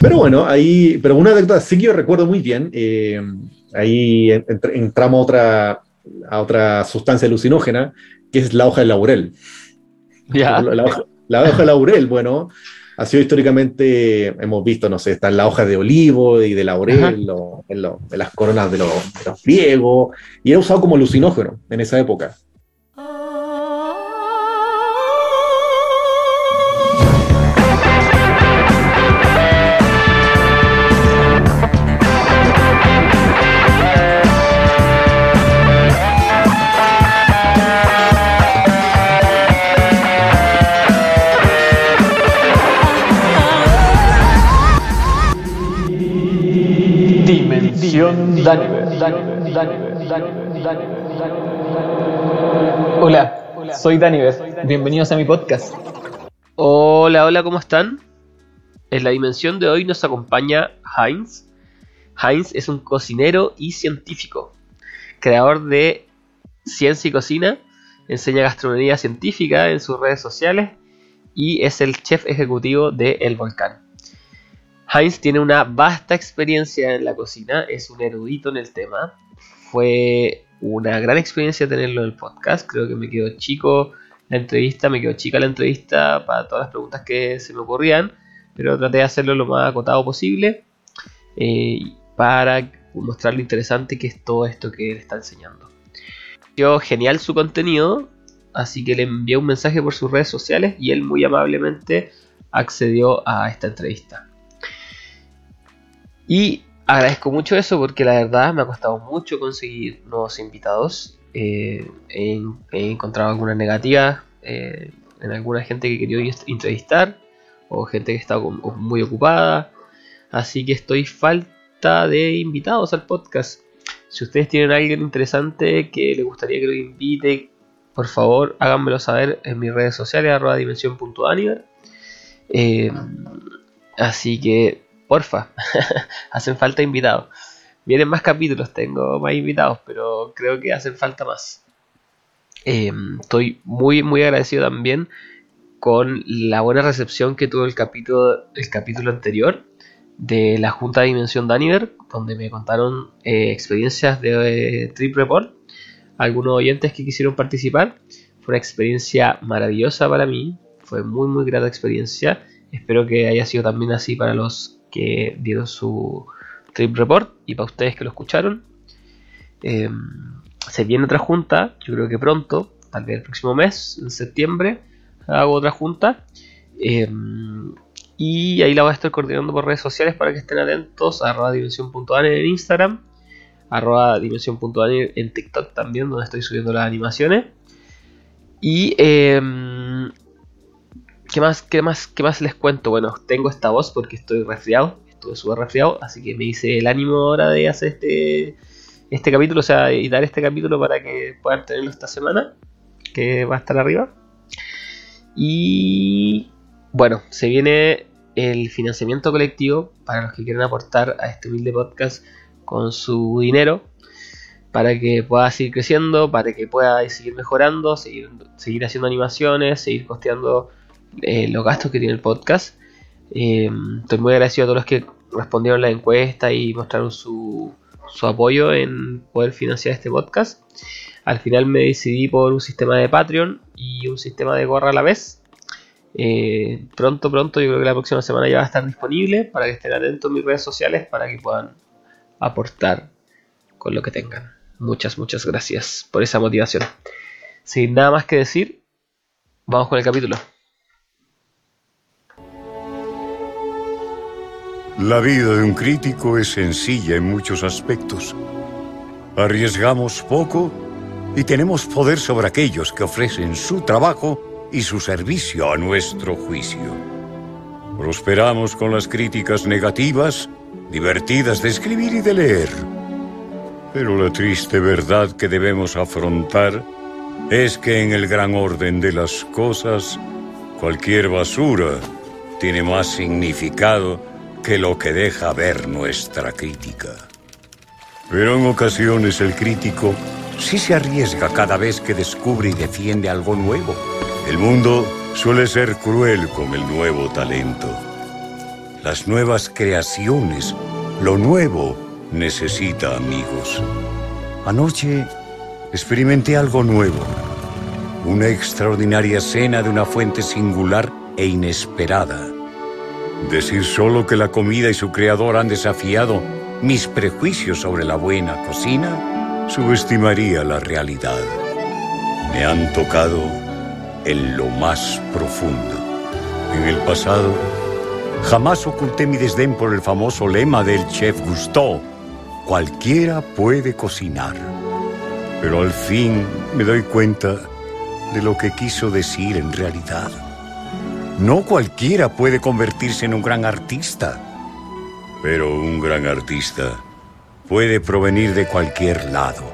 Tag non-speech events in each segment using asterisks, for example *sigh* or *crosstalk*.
Pero bueno, ahí, pero una anécdota sí que yo recuerdo muy bien, eh, ahí entramos a otra, a otra sustancia alucinógena, que es la hoja de laurel. La, hoja, la hoja de laurel, bueno, ha sido históricamente, hemos visto, no sé, están las hojas de olivo y de laurel en, las coronas de los, de los griegos, y era usado como alucinógeno en esa época. Hola, soy Daniver. Bienvenidos a mi podcast. Hola, hola, ¿cómo están? En la dimensión de hoy nos acompaña Heinz. Heinz es un cocinero y científico, creador de Ciencia y Cocina, enseña gastronomía científica en sus redes sociales y es el chef ejecutivo de El Volcán. Heinz tiene una vasta experiencia en la cocina, es un erudito en el tema. Fue una gran experiencia tenerlo en el podcast. Creo que me quedó chico la entrevista, me quedó chica la entrevista para todas las preguntas que se me ocurrían, pero traté de hacerlo lo más acotado posible eh, para mostrar lo interesante que es todo esto que él está enseñando. Quedó genial su contenido, así que le envié un mensaje por sus redes sociales y él muy amablemente accedió a esta entrevista. Y agradezco mucho eso porque la verdad me ha costado mucho conseguir nuevos invitados. Eh, he, encontrado algunas negativas eh, en alguna gente que quería entrevistar o gente que está muy ocupada. Así que estoy falta de invitados al podcast. Si ustedes tienen a alguien interesante que le gustaría que lo invite, por favor háganmelo saber en mis redes sociales, arroba. Eh, así que porfa, *laughs* hacen falta invitados. Vienen más capítulos, tengo más invitados, pero creo que hacen falta más. Em, estoy muy, muy agradecido también con la buena recepción que tuvo el capítulo, el capítulo anterior de la Junta de Dimensión Daniver, donde me contaron eh, experiencias de eh, Trip Report, algunos oyentes que quisieron participar. Fue una experiencia maravillosa para mí, fue muy, muy grata experiencia. Espero que haya sido también así para los que dieron su trip report y para ustedes que lo escucharon. Em, se viene otra junta, yo creo que pronto, tal vez el próximo mes, en septiembre, hago otra junta. Em, y ahí la voy a estar coordinando por redes sociales para que estén atentos. Arroba dimensión.ane en Instagram. Arroba dimensión.ane en TikTok también, donde estoy subiendo las animaciones. Y em, ¿Qué más, qué, más, ¿Qué más les cuento? Bueno, tengo esta voz porque estoy resfriado, estuve súper resfriado, así que me hice el ánimo ahora de hacer este, este capítulo, o sea, editar este capítulo para que puedan tenerlo esta semana, que va a estar arriba. Y bueno, se viene el financiamiento colectivo para los que quieran aportar a este humilde podcast con su dinero para que pueda seguir creciendo, para que pueda seguir mejorando, seguir, seguir haciendo animaciones, seguir costeando eh, los gastos que tiene el podcast. Eh, estoy muy agradecido a todos los que respondieron la encuesta y mostraron su, apoyo en poder financiar este podcast. Al final me decidí por un sistema de Patreon y un sistema de gorra a la vez. Eh, pronto, pronto, yo creo que la próxima semana ya va a estar disponible para que estén atentos a mis redes sociales para que puedan aportar con lo que tengan. Muchas, muchas gracias por esa motivación. Sin nada más que decir, vamos con el capítulo. La vida de un crítico es sencilla en muchos aspectos. Arriesgamos poco y tenemos poder sobre aquellos que ofrecen su trabajo y su servicio a nuestro juicio. Prosperamos con las críticas negativas, divertidas de escribir y de leer. Pero la triste verdad que debemos afrontar es que en el gran orden de las cosas, cualquier basura tiene más significado que lo que deja ver nuestra crítica. Pero en ocasiones el crítico sí se arriesga cada vez que descubre y defiende algo nuevo. El mundo suele ser cruel con el nuevo talento. las nuevas creaciones, lo nuevo necesita amigos. Anoche experimenté algo nuevo, una extraordinaria cena de una fuente singular e inesperada. Decir solo que la comida y su creador han desafiado mis prejuicios sobre la buena cocina subestimaría la realidad. Me han tocado en lo más profundo. En el pasado, jamás oculté mi desdén por el famoso lema del chef Gusteau, cualquiera puede cocinar. Pero al fin me doy cuenta de lo que quiso decir en realidad. No cualquiera puede convertirse en un gran artista, pero un gran artista puede provenir de cualquier lado.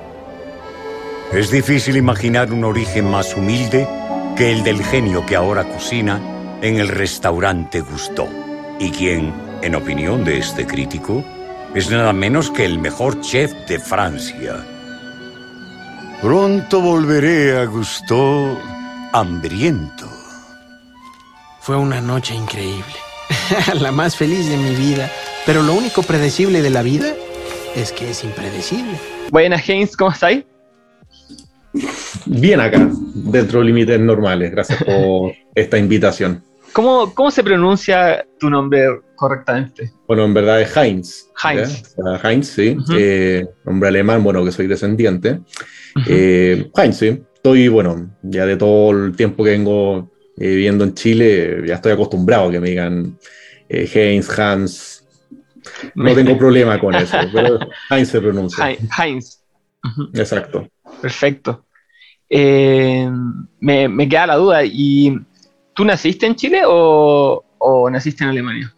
Es difícil imaginar un origen más humilde que el del genio que ahora cocina en el restaurante Gusteau, y quien, en opinión de este crítico, es nada menos que el mejor chef de Francia. Pronto volveré a Gusteau hambriento. Fue una noche increíble, *laughs* la más feliz de mi vida, pero lo único predecible de la vida es que es impredecible. Buenas, James, ¿cómo estáis? Bien acá, dentro de límites normales. Gracias por *laughs* esta invitación. ¿Cómo, ¿Cómo se pronuncia tu nombre correctamente? Bueno, en verdad es Heinz. Heinz. Heinz, sí. Eh, nombre alemán, bueno, que soy descendiente. Eh, Heinz, sí. Estoy, bueno, ya de todo el tiempo que vengo eh, viviendo en Chile, ya estoy acostumbrado a que me digan Heinz, Hans. No tengo problema con eso, *laughs* pero Heinz se pronuncia. Heinz. Exacto. Perfecto. me, me queda la duda, ¿y ¿Tú naciste en Chile o, naciste en Alemania?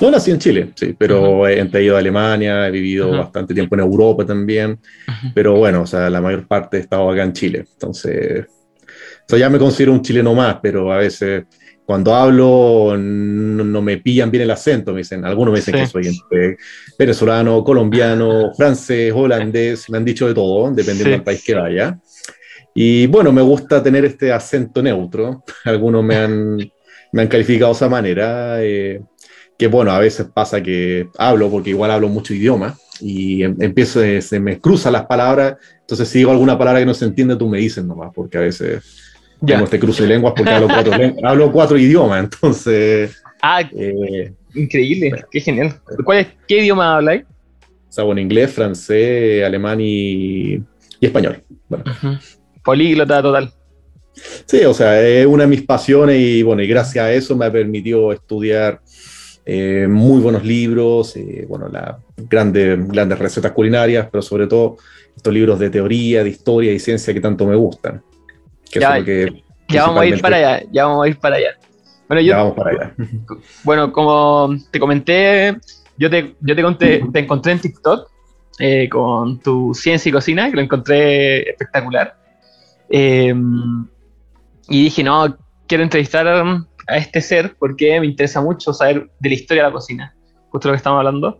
No nací en Chile, sí, pero he, ido a Alemania, he vivido bastante tiempo en Europa también, pero bueno, o sea, la mayor parte he estado acá en Chile, entonces, o sea, ya me considero un chileno más, pero a veces cuando hablo no, me pillan bien el acento, me dicen, algunos me dicen que soy venezolano, colombiano, francés, holandés, me han dicho de todo, dependiendo del país que vaya. Y bueno, me gusta tener este acento neutro. *laughs* Algunos me han, me han calificado de esa manera. Eh, que bueno, a veces pasa que hablo, porque igual hablo mucho idioma, y em, empiezo, se me cruzan las palabras. Entonces, si digo alguna palabra que no se entiende, tú me dices nomás, porque a veces ya. tengo este cruce de lenguas porque hablo cuatro, *laughs* hablo cuatro idiomas. Entonces. Ah, eh, increíble, qué genial. ¿Cuál es, ¿Qué idioma habláis? O sea, bueno, inglés, francés, alemán y, y español. Bueno. Políglota total. Sí, o sea, es una de mis pasiones y bueno, y gracias a eso me ha permitido estudiar eh, muy buenos libros, eh, bueno, las grandes, grandes recetas culinarias, pero sobre todo estos libros de teoría, de historia y ciencia que tanto me gustan. Ya, ya vamos a ir para allá, ya vamos a ir para allá. Bueno, yo, ya vamos para allá. *laughs* Bueno, como te comenté, yo te, yo te, conté, te encontré en TikTok eh, con tu ciencia y cocina, que lo encontré espectacular. Em, y dije, no, quiero entrevistar a este ser porque me interesa mucho saber de la historia de la cocina, justo lo que estamos hablando,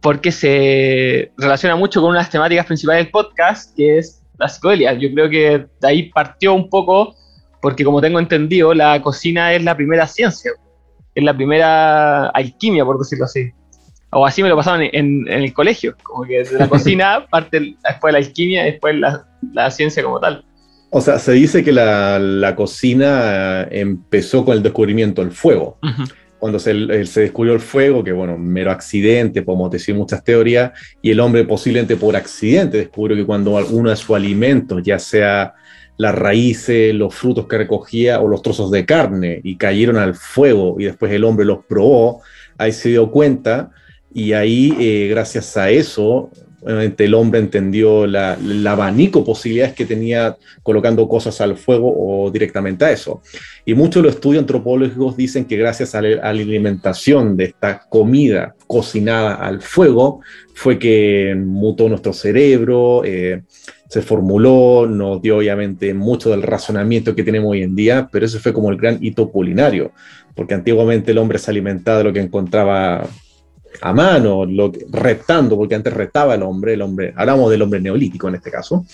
porque se relaciona mucho con una de las temáticas principales del podcast, que es la psicodelia. Yo creo que de ahí partió un poco, porque como tengo entendido, la cocina es la primera ciencia, es la primera alquimia, por decirlo así. O así me lo pasaban en, el colegio, como que de la cocina *laughs* parte después la alquimia, después la, la ciencia como tal. O sea, se dice que la, cocina empezó con el descubrimiento del fuego. Cuando se, descubrió el fuego, que bueno, mero accidente, podemos decir muchas teorías, y el hombre posiblemente por accidente descubrió que cuando alguno de sus alimentos, ya sea las raíces, los frutos que recogía o los trozos de carne, y cayeron al fuego y después el hombre los probó, ahí se dio cuenta y ahí, eh, gracias a eso, El hombre entendió la, el abanico de posibilidades que tenía colocando cosas al fuego o directamente a eso. Y muchos de los estudios antropológicos dicen que gracias a la, alimentación de esta comida cocinada al fuego fue que mutó nuestro cerebro, eh, se formuló, nos dio obviamente mucho del razonamiento que tenemos hoy en día, pero ese fue como el gran hito culinario, porque antiguamente el hombre se alimentaba de lo que encontraba a mano, lo, reptando, porque antes retaba el hombre, el hombre, hablamos del hombre neolítico en este caso,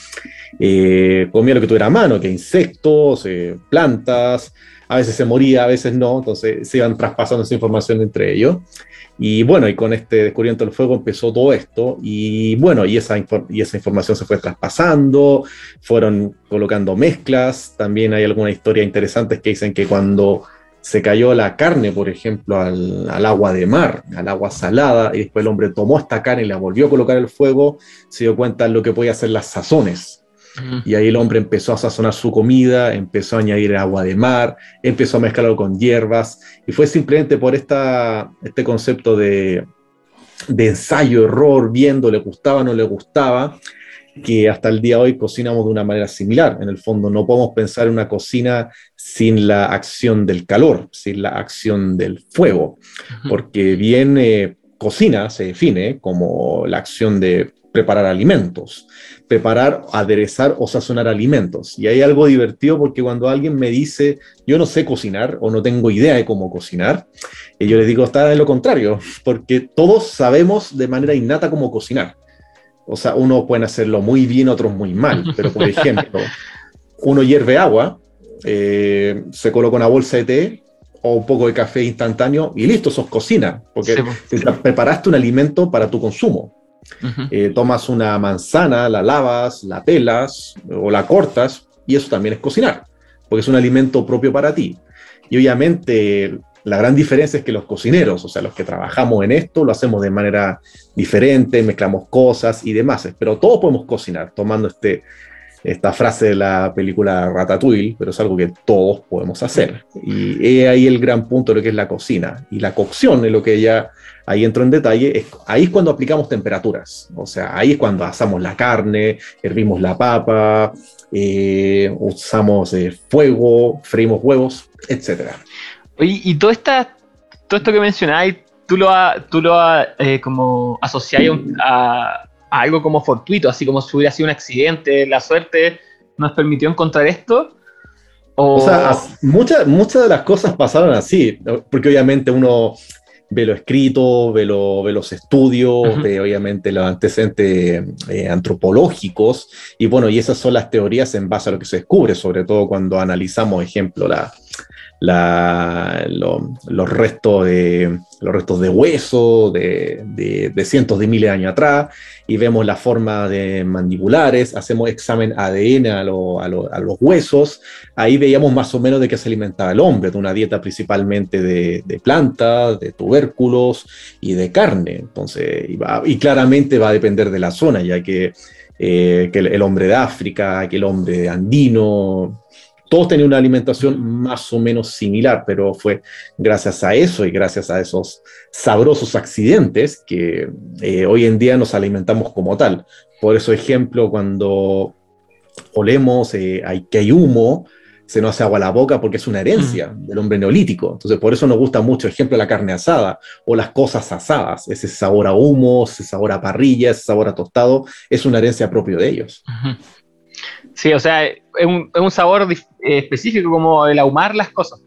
eh, comía lo que tuviera a mano, que insectos, eh, plantas, a veces se moría, a veces no, entonces se iban traspasando esa información entre ellos. Y bueno, y con este descubrimiento del fuego empezó todo esto, y bueno, y esa, y esa información se fue traspasando, fueron colocando mezclas, también hay algunas historias interesantes que dicen que cuando se cayó la carne, por ejemplo, al, agua de mar, al agua salada, y después el hombre tomó esta carne y la volvió a colocar el fuego, se dio cuenta de lo que podía hacer las sazones. Y ahí el hombre empezó a sazonar su comida, empezó a añadir agua de mar, empezó a mezclarlo con hierbas, y fue simplemente por esta, este concepto de, de ensayo, error, viendo, le gustaba, no le gustaba, que hasta el día de hoy cocinamos de una manera similar. En el fondo no podemos pensar en una cocina sin la acción del calor, sin la acción del fuego, porque bien eh, cocina se define como la acción de preparar alimentos, preparar, aderezar o sazonar alimentos. Y hay algo divertido porque cuando alguien me dice, yo no sé cocinar o no tengo idea de cómo cocinar, y yo les digo, está de lo contrario, porque todos sabemos de manera innata cómo cocinar. O sea, uno puede hacerlo muy bien, otros muy mal, pero por *laughs* ejemplo, uno hierve agua, eh, se coloca una bolsa de té o un poco de café instantáneo y listo, sos cocina, porque preparaste un alimento para tu consumo. Eh, tomas una manzana, la lavas, la pelas o la cortas y eso también es cocinar, porque es un alimento propio para ti. Y obviamente la gran diferencia es que los cocineros, o sea, los que trabajamos en esto, lo hacemos de manera diferente, mezclamos cosas y demás, pero todos podemos cocinar tomando este, esta frase de la película Ratatouille, pero es algo que todos podemos hacer. Y ahí el gran punto de lo que es la cocina. Y la cocción es lo que ya ahí entro en detalle, es, ahí es cuando aplicamos temperaturas. O sea, ahí es cuando asamos la carne, hervimos la papa, eh, usamos eh, fuego, freímos huevos, etc. Y, todo, esta, todo esto que mencionáis, tú lo, tú lo eh, como asociáis a, algo como fortuito, así como si hubiera sido un accidente, la suerte nos permitió encontrar esto. O, sea, muchas, muchas de las cosas pasaron así, porque obviamente uno ve lo escrito, ve, los estudios, ve obviamente los antecedentes eh, antropológicos, y bueno, y esas son las teorías en base a lo que se descubre, sobre todo cuando analizamos, ejemplo, la, los, restos de, los restos de hueso de, cientos de miles de años atrás y vemos la forma de mandibulares, hacemos examen ADN a, los huesos, ahí veíamos más o menos de qué se alimentaba el hombre, de una dieta principalmente de, plantas, de tubérculos y de carne. Entonces, y, claramente va a depender de la zona, ya que, eh, que el hombre de África, que el hombre andino, todos tenían una alimentación más o menos similar, pero fue gracias a eso y gracias a esos sabrosos accidentes que eh, hoy en día nos alimentamos como tal. Por eso, ejemplo, cuando olemos eh, hay, que hay humo, se nos hace agua a la boca porque es una herencia mm. del hombre neolítico. Entonces, por eso nos gusta mucho, ejemplo, la carne asada o las cosas asadas. Ese sabor a humo, ese sabor a parrilla, ese sabor a tostado, es una herencia propio de ellos. Sí, o sea, es un, es un sabor específico como el ahumar las cosas.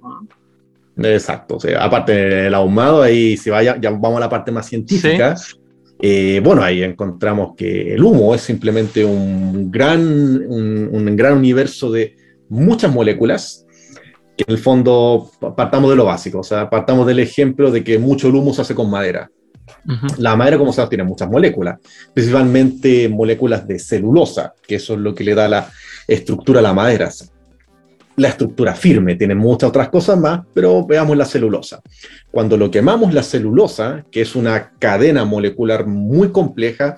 Exacto, o sea, aparte del ahumado, ahí si vaya, ya vamos a la parte más científica. Eh, bueno, ahí encontramos que el humo es simplemente un gran, un, gran universo de muchas moléculas, que en el fondo partamos de lo básico, o sea, partamos del ejemplo de que mucho humo se hace con madera. La madera, como sabes, tiene muchas moléculas, principalmente moléculas de celulosa, que eso es lo que le da la estructura a la madera. La estructura firme tiene muchas otras cosas más, pero veamos la celulosa. Cuando lo quemamos la celulosa, que es una cadena molecular muy compleja,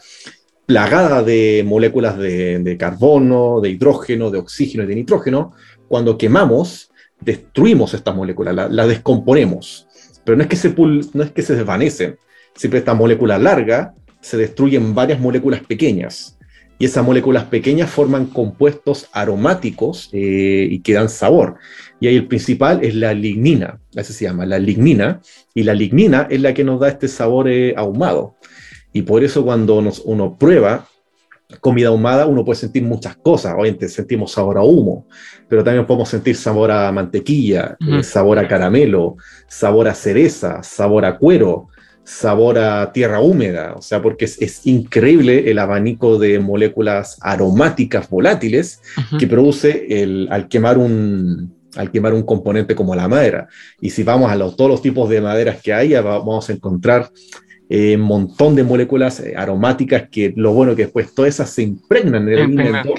plagada de moléculas de, carbono, de hidrógeno, de oxígeno y de nitrógeno, cuando quemamos, destruimos estas moléculas, las la descomponemos. Pero no es, que se, no es que se desvanecen, siempre esta molécula larga se destruye en varias moléculas pequeñas. Y esas moléculas pequeñas forman compuestos aromáticos eh, y que dan sabor. Y ahí el principal es la lignina, así se llama, la lignina. Y la lignina es la que nos da este sabor eh, ahumado. Y por eso cuando uno prueba comida ahumada, uno puede sentir muchas cosas. Obviamente sentimos sabor a humo, pero también podemos sentir sabor a mantequilla, eh, sabor a caramelo, sabor a cereza, sabor a cuero, sabor a tierra húmeda, o sea, porque es, increíble el abanico de moléculas aromáticas volátiles que produce el, al quemar un, al quemar un componente como la madera. Y si vamos a todos los tipos de maderas que hay, vamos a encontrar eh, un montón de moléculas eh, aromáticas que lo bueno que después todas esas se impregnan en el alimento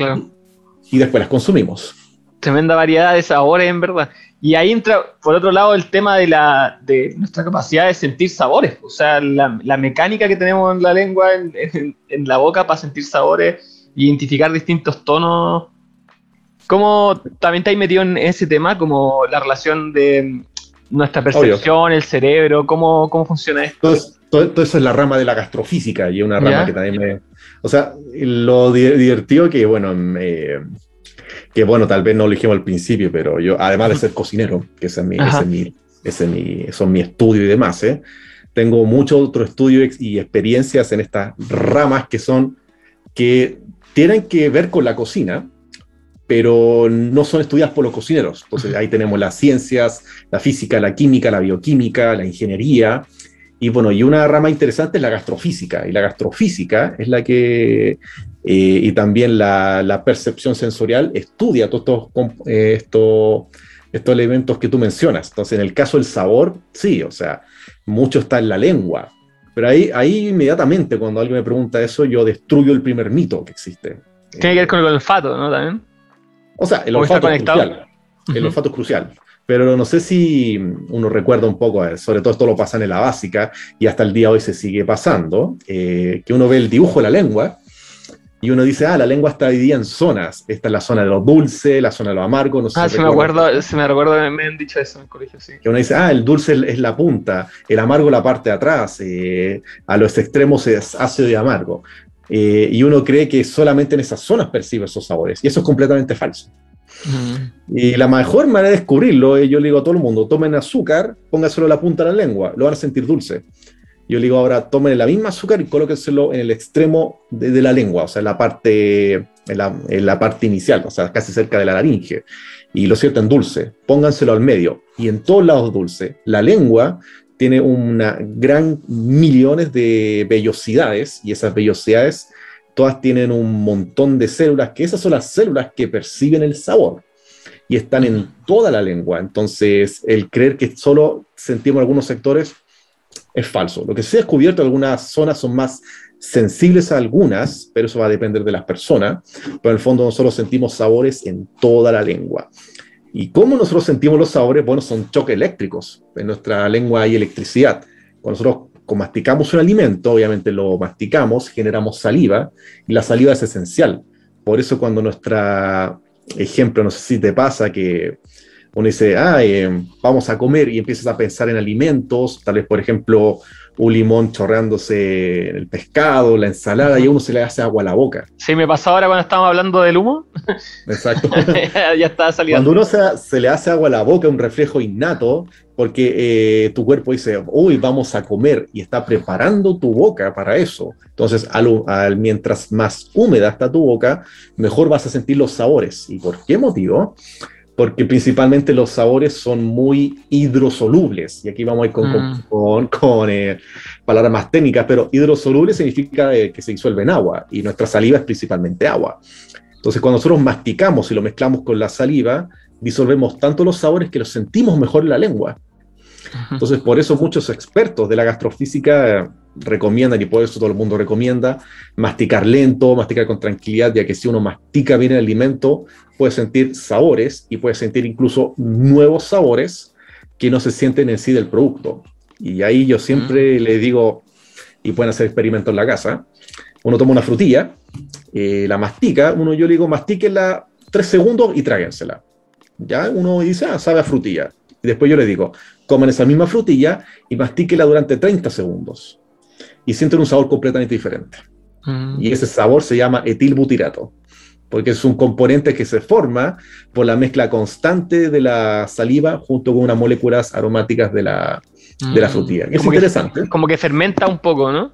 y después las consumimos. Tremenda variedad de sabores, en verdad. Y ahí entra, por otro lado, el tema de, la, de nuestra capacidad de sentir sabores. O sea, la, la mecánica que tenemos en la lengua, en, en, la boca para sentir sabores, identificar distintos tonos. ¿Cómo también te has metido en ese tema? Como la relación de nuestra percepción, el cerebro, ¿cómo, cómo funciona esto? todo, eso es la rama de la gastrofísica y es una rama que también me... O sea, lo divertido que, bueno, que bueno, tal vez no lo dijimos al principio, pero yo, además de ser cocinero, que ese es mi, ese es mi, ese es mi, son mi estudio y demás, ¿eh? tengo mucho otro estudio y experiencias en estas ramas que son, que tienen que ver con la cocina, pero no son estudiadas por los cocineros. Entonces ahí tenemos las ciencias, la física, la química, la bioquímica, la ingeniería, y bueno, y una rama interesante es la gastrofísica, y la gastrofísica es la que, eh, y también la, percepción sensorial, estudia todos eh, estos, estos, elementos que tú mencionas. Entonces, en el caso del sabor, sí, o sea, mucho está en la lengua, pero ahí, ahí inmediatamente cuando alguien me pregunta eso, yo destruyo el primer mito que existe. Tiene que ver con el olfato, ¿no? También. O sea, el olfato es crucial. El olfato es crucial pero no sé si uno recuerda un poco, eh, sobre todo esto lo pasa en la básica y hasta el día de hoy se sigue pasando, eh, que uno ve el dibujo de la lengua y uno dice, ah, la lengua está dividida en zonas. Esta es la zona de lo dulce, la zona de lo amargo. No sé ah, se, me acuerdo, se me recuerda, me han dicho eso en el colegio, sí. Que uno dice, ah, el dulce es la punta, el amargo la parte de atrás, eh, a los extremos es ácido y amargo. y uno cree que solamente en esas zonas percibe esos sabores. Y eso es completamente falso. Y la mejor manera de descubrirlo es, yo le digo a todo el mundo, tomen azúcar, póngaselo la punta de la lengua, lo van a sentir dulce. Yo le digo ahora, tomen la misma azúcar y colóquenselo en el extremo de, la lengua, o sea, en la, parte, en la, parte inicial, o sea, casi cerca de la laringe. Y lo en dulce, pónganselo al medio. Y en todos lados dulce. La lengua tiene una gran millones de vellosidades y esas vellosidades todas tienen un montón de células, que esas son las células que perciben el sabor y están en toda la lengua. Entonces, el creer que solo sentimos algunos sectores es falso. Lo que se ha descubierto, algunas zonas son más sensibles a algunas, pero eso va a depender de las personas, pero en el fondo nosotros sentimos sabores en toda la lengua. ¿Y cómo nosotros sentimos los sabores? Bueno, son choques eléctricos. En nuestra lengua hay electricidad. Cuando nosotros masticamos un alimento, obviamente lo masticamos, generamos saliva, y la saliva es esencial. Por eso cuando nuestra ejemplo, no sé si te pasa que uno dice, ah, eh, vamos a comer y empiezas a pensar en alimentos, tal vez, por ejemplo, un limón chorreándose en el pescado, la ensalada, y a uno se le hace agua a la boca. Sí, me pasó ahora cuando estábamos hablando del humo. Exacto. *laughs* ya está saliendo. Cuando uno se, se, le hace agua a la boca, un reflejo innato, porque eh, tu cuerpo dice, uy, vamos a comer, y está preparando tu boca para eso. Entonces, al, mientras más húmeda está tu boca, mejor vas a sentir los sabores. ¿Y por qué motivo? Porque principalmente los sabores son muy hidrosolubles. Y aquí vamos a ir con, con, mm. eh, palabras más técnicas, pero hidrosoluble significa eh, que se disuelve en agua y nuestra saliva es principalmente agua. Entonces, cuando nosotros masticamos y lo mezclamos con la saliva, disolvemos tanto los sabores que los sentimos mejor en la lengua. Entonces, por eso muchos expertos de la gastrofísica recomiendan, y por eso todo el mundo recomienda, masticar lento, masticar con tranquilidad, ya que si uno mastica bien el alimento, puede sentir sabores y puede sentir incluso nuevos sabores que no se sienten en sí del producto. Y ahí yo siempre le digo, y pueden hacer experimentos en la casa, uno toma una frutilla, eh, la mastica, uno yo le digo, mastíquenla tres segundos y tráguensela. Ya uno dice, ah, sabe a frutilla. Y después yo le digo, coman esa misma frutilla y mastíquela durante 30 segundos. Y sienten un sabor completamente diferente. Mm. Y ese sabor se llama etilbutirato, porque es un componente que se forma por la mezcla constante de la saliva junto con unas moléculas aromáticas de la, de la mm. frutilla. Es interesante. como que fermenta un poco, ¿no?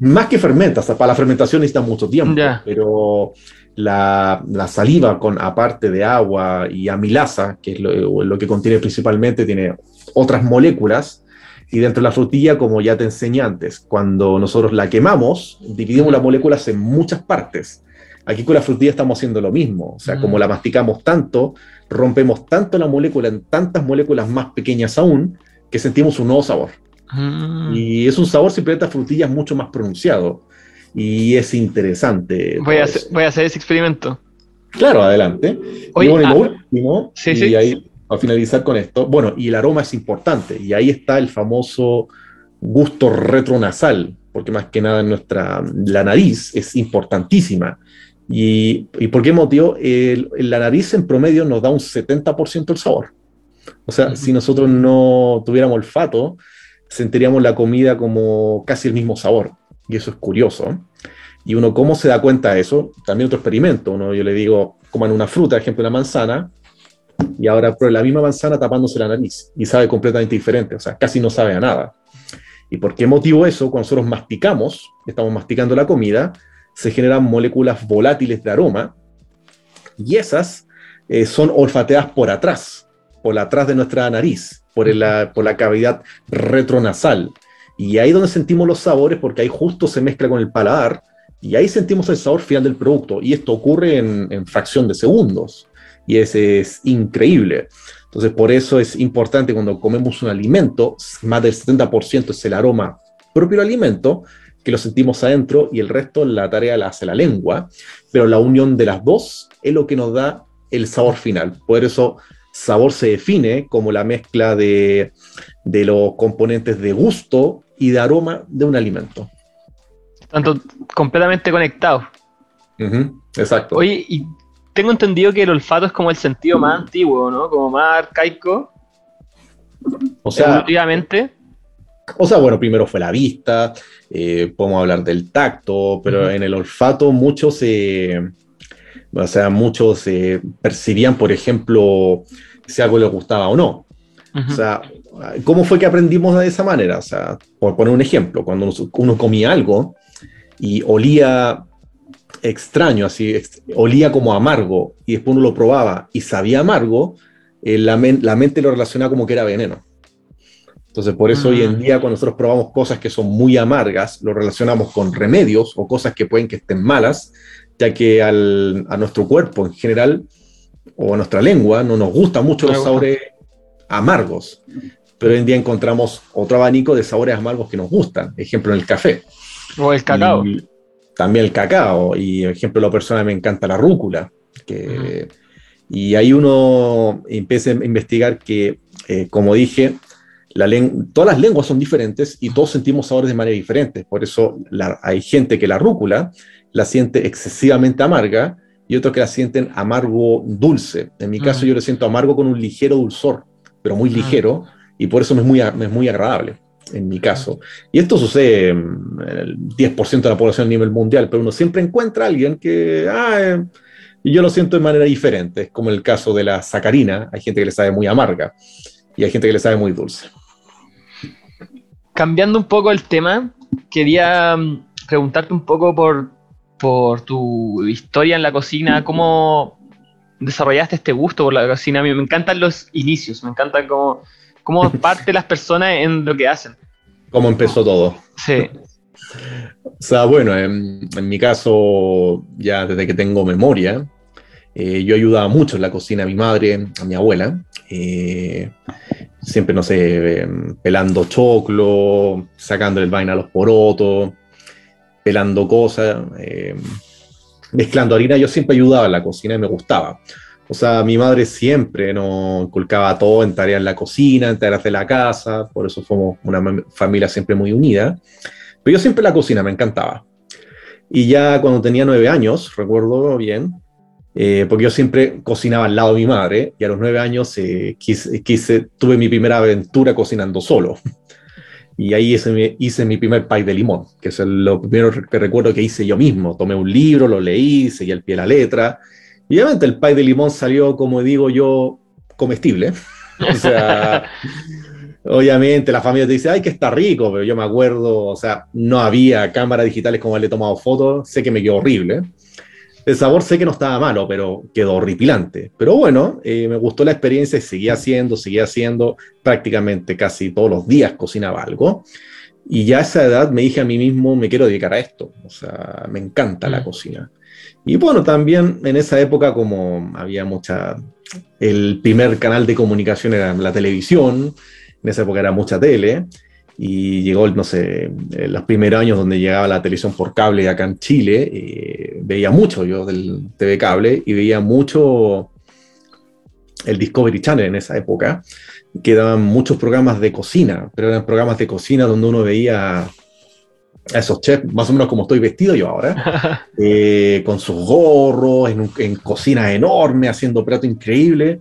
Más que fermenta, para la fermentación necesita mucho tiempo, pero la, saliva, con aparte de agua y amilasa, que es lo, que contiene principalmente, tiene otras moléculas. Y dentro de la frutilla, como ya te enseñé antes, cuando nosotros la quemamos, dividimos las moléculas en muchas partes. Aquí con la frutilla estamos haciendo lo mismo, o sea, como Mm. la masticamos tanto, rompemos tanto la molécula en tantas moléculas más pequeñas aún, que sentimos un nuevo sabor. Mm. Y es un sabor simplemente a frutillas mucho más pronunciado. Y es interesante. Voy, a hacer, eso. voy a hacer ese experimento. Claro, adelante. Y bueno, y ah, lo último, sí, y sí. ahí a finalizar con esto, bueno, y el aroma es importante, y ahí está el famoso gusto retronasal, porque más que nada nuestra, la nariz es importantísima. ¿Y, y por qué motivo? El- la nariz en promedio nos da un 70% del sabor. O sea, si nosotros no tuviéramos olfato, sentiríamos la comida como casi el mismo sabor. Y eso es curioso. Y uno, ¿cómo se da cuenta de eso? También otro experimento. Uno, yo le digo, coman una fruta, por ejemplo, una manzana, y ahora pruebe la misma manzana tapándose la nariz y sabe completamente diferente. O sea, casi no sabe a nada. ¿Y por qué motivo eso? Cuando nosotros masticamos, estamos masticando la comida, se generan moléculas volátiles de aroma y esas eh, son olfateadas por atrás, por atrás de nuestra nariz, por la, por la cavidad retronasal. Y ahí es donde sentimos los sabores porque ahí justo se mezcla con el paladar y ahí sentimos el sabor final del producto. Y esto ocurre en, fracción de segundos. Y ese es increíble. Entonces, por eso es importante cuando comemos un alimento, más del 70% es el aroma propio del alimento, que lo sentimos adentro y el resto la tarea la hace la lengua, pero la unión de las dos es lo que nos da el sabor final. Por eso sabor se define como la mezcla de, de los componentes de gusto y de aroma de un alimento. Tanto completamente conectados. Exacto. Oye, y tengo entendido que el olfato es como el sentido más antiguo, ¿no? Como más arcaico, o sea, evolutivamente. O sea, bueno, primero fue la vista, eh, podemos hablar del tacto, pero en el olfato muchos se, o sea, muchos eh, percibían, por ejemplo, si algo les gustaba o no. O sea, ¿cómo fue que aprendimos de esa manera? O sea, por poner un ejemplo, cuando uno- comía algo y olía extraño, así, ex- olía como amargo, y después uno lo probaba y sabía amargo, eh, la, men- la mente lo relacionaba como que era veneno. Entonces, por eso hoy en Mm. día, cuando nosotros probamos cosas que son muy amargas, lo relacionamos con remedios o cosas que pueden que estén malas, ya que al- a nuestro cuerpo en general o a nuestra lengua no nos gustan mucho los sabores amargos. Pero hoy en día encontramos otro abanico de sabores amargos que nos gustan. Ejemplo, en el café. O el cacao. Y también el cacao. Y, ejemplo, la persona me encanta la rúcula. Que, Y ahí uno empieza a investigar que, eh, como dije, la todas las lenguas son diferentes y todos sentimos sabores de manera diferente. Por eso la- hay gente que la rúcula la siente excesivamente amarga y otros que la sienten amargo dulce. En mi caso yo lo siento amargo con un ligero dulzor, pero muy ligero y por eso me es muy, es muy agradable en mi caso. Y esto sucede en el 10% de la población a nivel mundial, pero uno siempre encuentra a alguien que, ah, eh, yo lo siento de manera diferente, es como el caso de la sacarina, hay gente que le sabe muy amarga y hay gente que le sabe muy dulce. Cambiando un poco el tema, quería mm, preguntarte un poco por, por tu historia en la cocina, cómo desarrollaste este gusto por la cocina. A mí me encantan los inicios, me encantan cómo, cómo parte las personas en lo que hacen. ¿Cómo empezó todo? Sí. O sea, bueno, en, en mi caso, ya desde que tengo memoria, eh, yo ayudaba mucho en la cocina a mi madre, a mi abuela. eh, siempre, no sé, eh, pelando choclo, sacándole el vaina a los porotos, pelando cosas, eh, mezclando harina. Yo siempre ayudaba en la cocina y me gustaba. O sea, mi madre siempre nos inculcaba todo en tareas en la cocina, en tareas de la casa, por eso fuimos una familia siempre muy unida. Pero yo siempre la cocina, me encantaba. Y ya cuando tenía nueve años, recuerdo bien, eh, porque yo siempre cocinaba al lado de mi madre, y a los nueve años eh, tuve mi primera aventura cocinando solo. Y ahí hice mi, primer pie de limón, que es lo primero que recuerdo que hice yo mismo. Tomé un libro, lo leí, seguí al pie de la letra. Y obviamente el pie de limón salió, como digo yo, comestible. *laughs* O sea, obviamente la familia te dice, ay, que está rico, pero yo me acuerdo, o sea, no había cámaras digitales como le he tomado fotos, sé que me quedó horrible. El sabor sé que no estaba malo, pero quedó horripilante. Pero bueno, eh, me gustó la experiencia y seguí haciendo, seguí haciendo, prácticamente casi todos los días cocinaba algo. Y ya a esa edad me dije a mí mismo, me quiero dedicar a esto. O sea, me encanta la Mm. cocina. Y bueno, también en esa época como había mucha, el primer canal de comunicación era la televisión, en esa época era mucha tele, y llegó, no sé, los primeros años donde llegaba la televisión por cable acá en Chile, eh, veía mucho yo del TV cable y veía mucho el Discovery Channel en esa época, que daban muchos programas de cocina, pero eran programas de cocina donde uno veía a esos chefs, más o menos como estoy vestido yo ahora, *laughs* eh, con sus gorros, en, en cocinas enormes, haciendo plato increíble.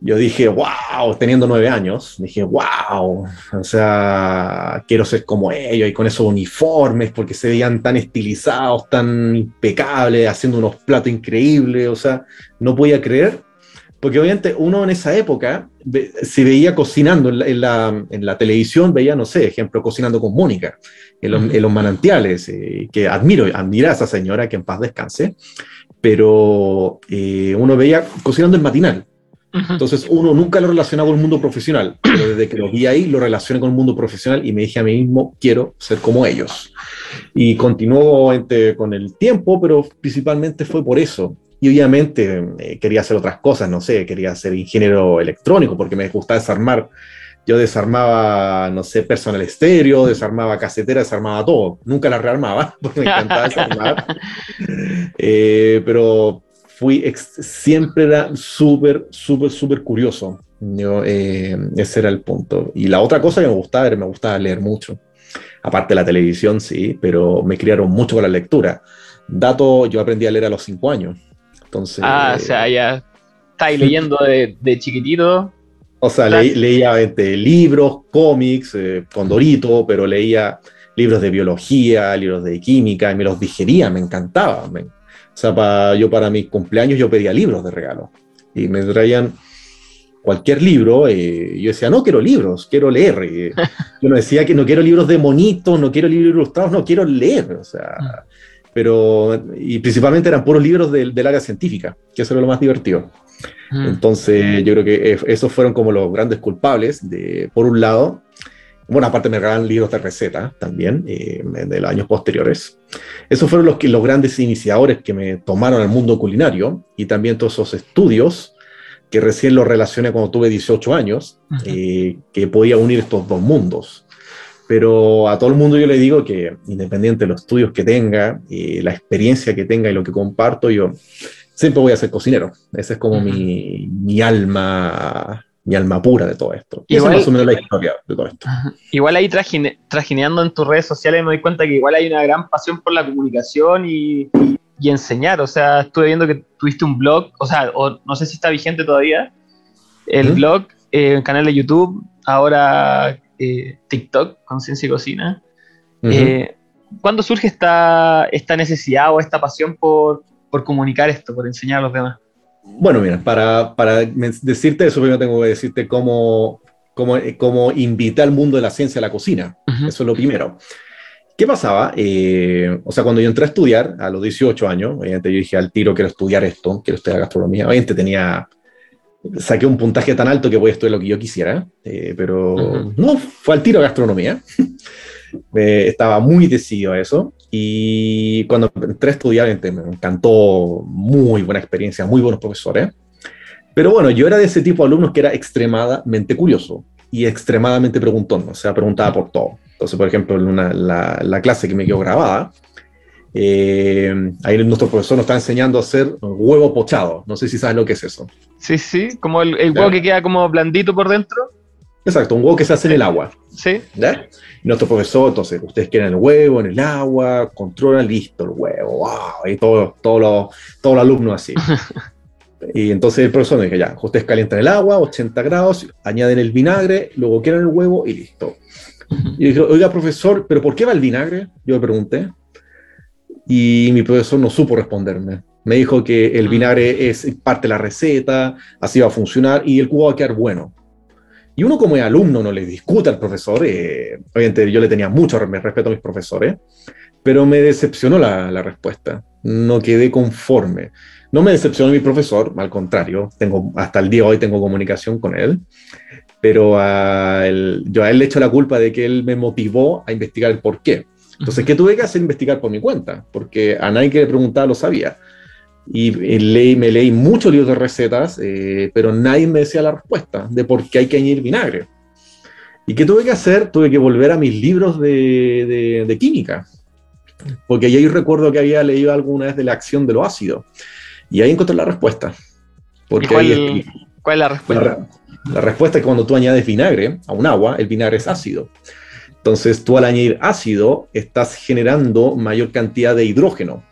Yo dije, wow, teniendo nueve años, dije, wow, o sea, quiero ser como ellos y con esos uniformes, porque se veían tan estilizados, tan impecables, haciendo unos platos increíbles, o sea, no podía creer porque obviamente uno en esa época se veía cocinando en la, en la, televisión, veía, no sé, ejemplo, cocinando con Mónica, en los, en los manantiales, eh, que admiro, admira a esa señora, que en paz descanse, pero eh, uno veía cocinando en matinal. Entonces uno nunca lo relacionaba con el mundo profesional, pero desde que lo vi ahí lo relacioné con el mundo profesional y me dije a mí mismo, quiero ser como ellos. Y continuó con el tiempo, pero principalmente fue por eso. Y obviamente eh, quería hacer otras cosas, no sé, quería ser ingeniero electrónico porque me gustaba desarmar. Yo desarmaba, no sé, personal estéreo, desarmaba casetera, desarmaba todo. Nunca la rearmaba *laughs* porque me encantaba desarmar. *laughs* Eh, pero fui, siempre era súper, súper, súper curioso. Yo, eh, ese era el punto. Y la otra cosa que me gustaba era, me gustaba leer mucho. Aparte de la televisión, sí, pero me criaron mucho con la lectura. Dato, yo aprendí a leer a los cinco años entonces, ah, o sea, ya estáis *laughs* leyendo de, de, chiquitito. O sea, leía este, libros, cómics, eh, Condorito, pero leía libros de biología, libros de química, y me los digería, me encantaba. o sea, yo para mis cumpleaños yo pedía libros de regalo y me traían cualquier libro, eh, yo decía, no quiero libros, quiero leer. *laughs* yo no decía que no quiero libros de monitos, no quiero libros ilustrados, no quiero leer. O sea, mm pero y principalmente eran puros libros del, del área científica, que eso era lo más divertido. Mm. Entonces yo creo que esos fueron como los grandes culpables de, por un lado, bueno, aparte me regalaron libros de receta también, eh, de los años posteriores. Esos fueron los, los grandes iniciadores que me tomaron al mundo culinario y también todos esos estudios que recién los relacioné cuando tuve 18 años, eh, que podía unir estos dos mundos. Pero a todo el mundo yo le digo que independiente de los estudios que tenga, y la experiencia que tenga y lo que comparto, yo siempre voy a ser cocinero. Esa es como mi, mi, alma mi alma pura de todo esto. Y igual, es más o menos la historia de todo esto. Igual ahí trajineando en tus redes sociales me doy cuenta que igual hay una gran pasión por la comunicación y, y enseñar. O sea, estuve viendo que tuviste un blog, o sea, o no sé si está vigente todavía, el blog, eh, el canal de YouTube, ahora eh, TikTok, Conciencia y Cocina. Eh, ¿Cuándo surge esta, esta necesidad o esta pasión por, por comunicar esto, por enseñar a los demás? Bueno, mira, para, para decirte eso, primero tengo que decirte cómo, cómo, cómo invité al mundo de la ciencia a la cocina. Eso es lo primero. ¿Qué pasaba? Eh, o sea, cuando yo entré a estudiar a los 18 años, obviamente yo dije al tiro, quiero estudiar esto, quiero estudiar gastronomía. Obviamente tenía saqué un puntaje tan alto que voy a estudiar lo que yo quisiera, eh, pero no, fue al tiro a gastronomía. *laughs* estaba muy decidido a eso. Y cuando entré a estudiar, me encantó, muy buena experiencia, muy buenos profesores. Pero bueno, yo era de ese tipo de alumnos que era extremadamente curioso y extremadamente preguntón, o sea, preguntaba por todo. Entonces, por ejemplo, en una, la, la clase que me quedó grabada, eh, ahí nuestro profesor nos está enseñando a hacer huevo pochado. No sé si sabes lo que es eso. Sí, sí, como el, huevo que queda como blandito por dentro. Exacto, un huevo que se hace en el agua. Sí. nuestro profesor, entonces, ustedes quieren el huevo en el agua, controlan, listo, el huevo, wow, y todos todo los todo alumnos así. *laughs* y entonces el profesor me dijo, ya, ustedes calientan el agua, 80 grados, añaden el vinagre, luego quieren el huevo y listo. Y dije, oiga, profesor, ¿pero por qué va el vinagre? Yo le pregunté y mi profesor no supo responderme. Me dijo que el ah. vinagre es parte de la receta, así va a funcionar y el cubo va a quedar bueno. Y uno como alumno no le discute al profesor, eh, obviamente yo le tenía mucho respeto a mis profesores, pero me decepcionó la, la, respuesta, no quedé conforme. No me decepcionó mi profesor, al contrario, tengo, hasta el día de hoy tengo comunicación con él, pero a él, yo a él le echo la culpa de que él me motivó a investigar el por qué Entonces, ¿qué tuve que hacer? Investigar por mi cuenta, porque a nadie que le preguntaba lo sabía. Y eh, leí, me leí muchos libros de recetas, eh, pero nadie me decía la respuesta de por qué hay que añadir vinagre. ¿Y qué tuve que hacer? Tuve que volver a mis libros de, de, química, porque ahí recuerdo que había leído alguna vez de la acción de lo ácido, y ahí encontré la respuesta. Porque cuál, cuál, es la respuesta? La, respuesta es que cuando tú añades vinagre a un agua, el vinagre es ácido. Entonces, tú al añadir ácido, estás generando mayor cantidad de hidrógeno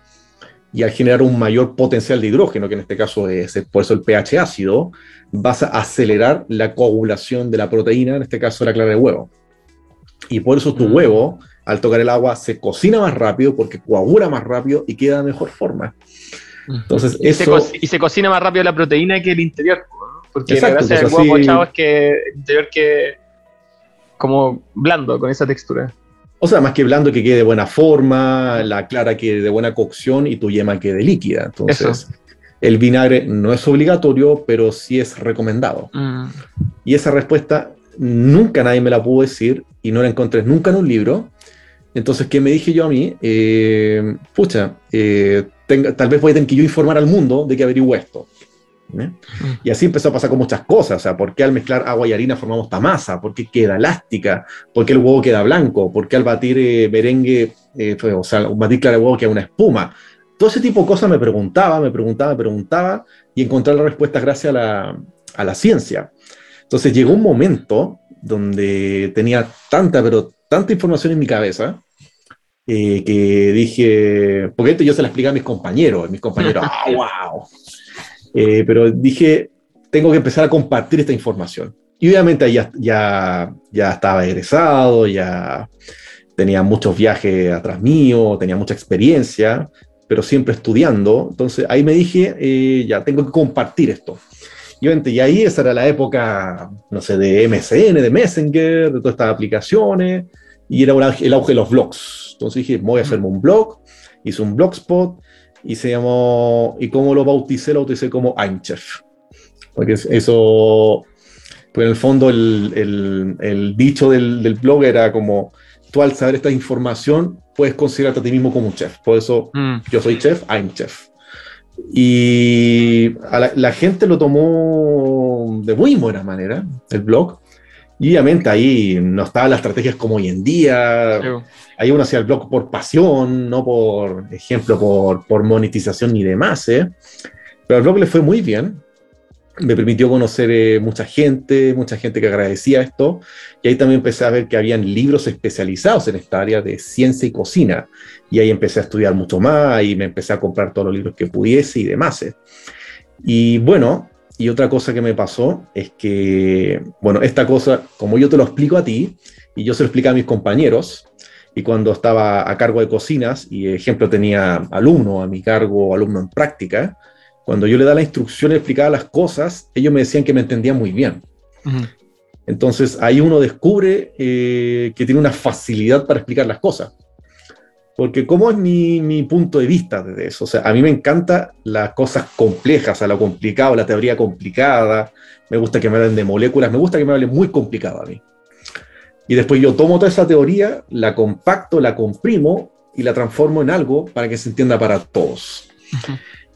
y al generar un mayor potencial de hidrógeno, que en este caso es por eso el pH ácido, vas a acelerar la coagulación de la proteína, en este caso la clara de huevo. Y por eso tu mm. huevo, al tocar el agua, se cocina más rápido porque coagula más rápido y queda de mejor forma. Entonces, y, eso... se y se cocina más rápido la proteína que el interior, porque la gracia del huevo pochado es que el interior que como blando con esa textura. O sea, más que blando, que quede de buena forma, la clara quede de buena cocción y tu yema quede líquida. Entonces, el vinagre no es obligatorio, pero sí es recomendado. Mm. Y esa respuesta nunca nadie me la pudo decir y no la encontré nunca en un libro. Entonces, ¿qué me dije yo a mí? Eh, pucha, eh, tal vez voy a tener que yo informar al mundo de que averigüe esto. Mm. Y así empezó a pasar con muchas cosas. O sea, ¿por qué al mezclar agua y harina formamos esta masa? ¿Por qué queda elástica? ¿Por qué el huevo queda blanco? ¿Por qué al batir eh, merengue, eh, o sea, batir clara de huevo queda una espuma? Todo ese tipo de cosas me preguntaba, me preguntaba, me preguntaba y encontré la respuesta gracias a la, a la ciencia. Entonces llegó un momento donde tenía tanta, pero tanta información en mi cabeza eh, que dije, porque esto yo se la expliqué a mis compañeros, mis compañeros, *laughs* ¡ah, wow! Eh, pero dije, tengo que empezar a compartir esta información. Y obviamente ya, ya, ya estaba egresado, ya tenía muchos viajes atrás mío, tenía mucha experiencia, pero siempre estudiando. Entonces ahí me dije, eh, ya tengo que compartir esto. Y, obviamente, y ahí esa era la época, no sé, de MSN, de Messenger, de todas estas aplicaciones, y era el auge de los blogs. Entonces dije, voy a hacerme un blog, hice un blogspot, y se llamó, y como lo bauticé, lo bauticé como I'm Chef. Porque eso, pues en el fondo el, el, el dicho del, del, blog era como, tú al saber esta información puedes considerarte a ti mismo como un chef. Por eso mm. yo soy chef, I'm chef. Y la, la, gente lo tomó de muy buena manera, el blog. Y obviamente ahí no estaban las estrategias como hoy en día. Ahí uno hacía el blog por pasión, no por ejemplo, por, por monetización ni demás. ¿eh? Pero al blog le fue muy bien. Me permitió conocer eh, mucha gente, mucha gente que agradecía esto. Y ahí también empecé a ver que habían libros especializados en esta área de ciencia y cocina. Y ahí empecé a estudiar mucho más y me empecé a comprar todos los libros que pudiese y demás. ¿eh? Y bueno, y otra cosa que me pasó es que, bueno, esta cosa, como yo te lo explico a ti, y yo se lo explico a mis compañeros, y cuando estaba a cargo de cocinas, y ejemplo tenía alumno a mi cargo, alumno en práctica, cuando yo le daba la instrucción y explicaba las cosas, ellos me decían que me entendían muy bien. Entonces ahí uno descubre eh, que tiene una facilidad para explicar las cosas. Porque ¿cómo es mi, mi, punto de vista de eso? O sea, a mí me encanta las cosas complejas, a lo complicado, la teoría complicada, me gusta que me hablen de moléculas, me gusta que me hablen muy complicado a mí. Y después yo tomo toda esa teoría, la compacto, la comprimo y la transformo en algo para que se entienda para todos.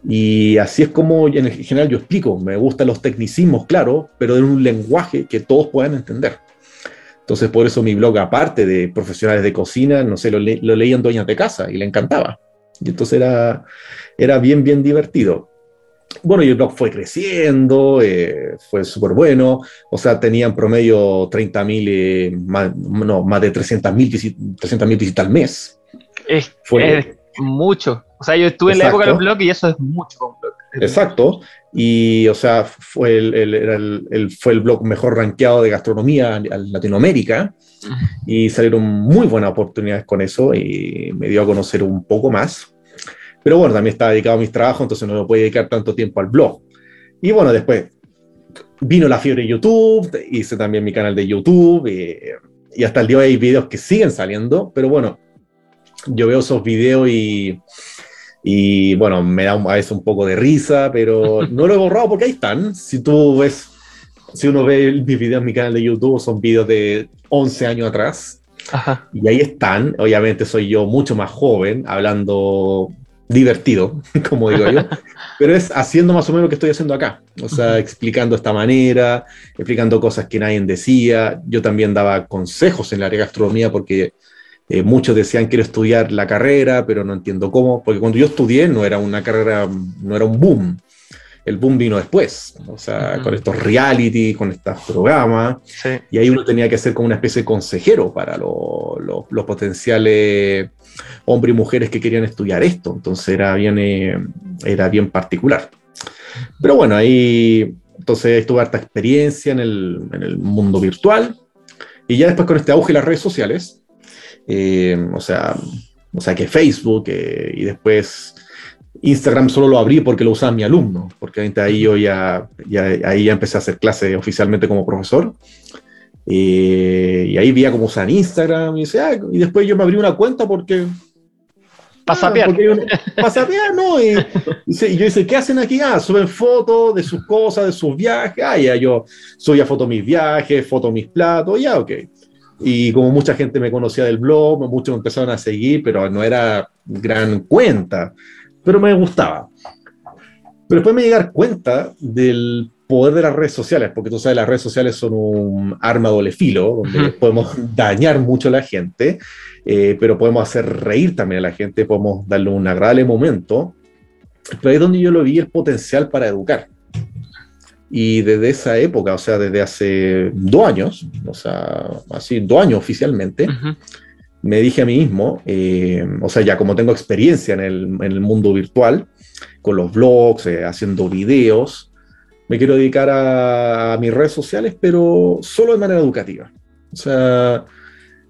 Y así es como en general yo explico, me gustan los tecnicismos, claro, pero en un lenguaje que todos puedan entender. Entonces, por eso mi blog, aparte de profesionales de cocina, no sé, lo, lo leían dueñas de casa y le encantaba. Y entonces era, era bien, bien divertido. Bueno, y el blog fue creciendo, eh, fue súper bueno, o sea, tenían promedio 30.000, eh, más, no, más de 300.000 visitas al mes. Es, fue, mucho. O sea, yo estuve en la época del blog y eso es mucho. Exacto. Y, o sea, fue el, fue el blog mejor rankeado de gastronomía en Latinoamérica. Y salieron muy buenas oportunidades con eso y me dio a conocer un poco más. Pero bueno, también estaba dedicado a mis trabajos, entonces no me puedo dedicar tanto tiempo al blog. Y bueno, después vino la fiebre de YouTube, hice también mi canal de YouTube y, y hasta el día de hoy hay videos que siguen saliendo, pero bueno, yo veo esos videos y y bueno, me da a veces un poco de risa, pero *laughs* no lo he borrado porque ahí están. Si tú ves, si uno ve mis videos en mi canal de YouTube, son videos de 11 años atrás. Y ahí están, obviamente soy yo mucho más joven, hablando divertido, *laughs* como digo yo, *laughs* pero es haciendo más o menos lo que estoy haciendo acá, o sea, explicando esta manera, explicando cosas que nadie decía, yo también daba consejos en la área de gastronomía porque eh, muchos decían quiero estudiar la carrera, pero no entiendo cómo, porque cuando yo estudié no era una carrera, no era un boom, el boom vino después, o sea, con estos reality, con estos programas, y ahí uno tenía que ser como una especie de consejero para los potenciales hombres y mujeres que querían estudiar esto, entonces era bien, eh, era bien particular. Pero bueno, ahí entonces tuve harta experiencia en el, en el, mundo virtual, y ya después con este auge de las redes sociales, eh, o, sea, o sea, que Facebook eh, y después Instagram solo lo abrí porque lo usaba mi alumno, porque ahí yo ya, ahí ya empecé a hacer clases oficialmente como profesor. Eh, y ahí veía cómo usan Instagram y, ah", y después yo me abrí una cuenta porque... Pasapear. Ah, ¿no? Y, y, yo dice, ¿qué hacen aquí? Ah, suben fotos de sus cosas, de sus viajes. Ah, ya yo subía fotos de mis viajes, fotos de mis platos, ya, ok. Y como mucha gente me conocía del blog, muchos me empezaron a seguir, pero no era gran cuenta pero me gustaba. Pero después me di a dar cuenta del poder de las redes sociales, porque tú sabes, las redes sociales son un arma doble filo, donde podemos *laughs* dañar mucho a la gente, eh, pero podemos hacer reír también a la gente, podemos darle un agradable momento. Pero ahí es donde yo lo vi el potencial para educar. Y desde esa época, o sea, desde hace dos años, o sea, así, dos años oficialmente, me dije a mí mismo, eh, o sea, ya como tengo experiencia en el, mundo virtual, con los blogs, eh, haciendo videos, me quiero dedicar a, mis redes sociales, pero solo de manera educativa. O sea,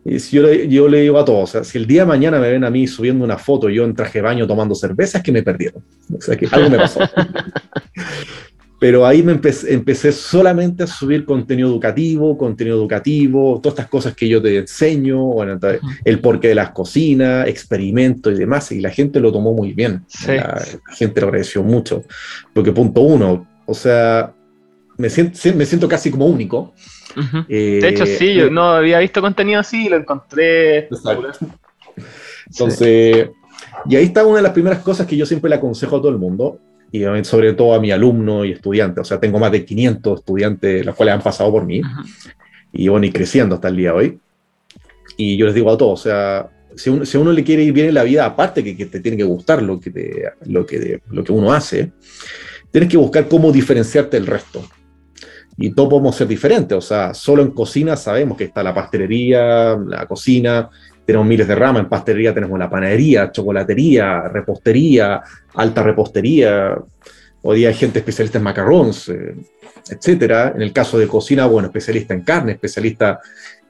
si yo, le, yo le digo a todos, o sea, si el día de mañana me ven a mí subiendo una foto yo en traje de baño tomando cerveza, es que me perdieron. O sea, que algo me pasó. *laughs* pero ahí me empecé, solamente a subir contenido educativo, contenido educativo, todas estas cosas que yo te enseño, bueno, el porqué de las cocinas, experimentos y demás, y la gente lo tomó muy bien. La, gente lo agradeció mucho. Porque punto uno, o sea, me siento, me siento casi como único. de hecho, sí, yo eh, no había visto contenido así y lo encontré. Entonces, y ahí está una de las primeras cosas que yo siempre le aconsejo a todo el mundo, y sobre todo a mi alumno y estudiante. O sea, tengo más de 500 estudiantes, los cuales han pasado por mí, y van y creciendo hasta el día de hoy. Y yo les digo a todos, o sea, si, uno, si uno le quiere ir bien en la vida, aparte que, que te tiene que gustar lo que, te, lo, que, lo que uno hace, tienes que buscar cómo diferenciarte del resto. Y todos podemos ser diferentes, o sea, solo en cocina sabemos que está la pastelería, la cocina, tenemos miles de ramas, en pastelería tenemos la panadería, chocolatería, repostería, alta repostería, hoy día hay gente especialista en macarrons, eh, etcétera. En el caso de cocina, bueno, especialista en carne, especialista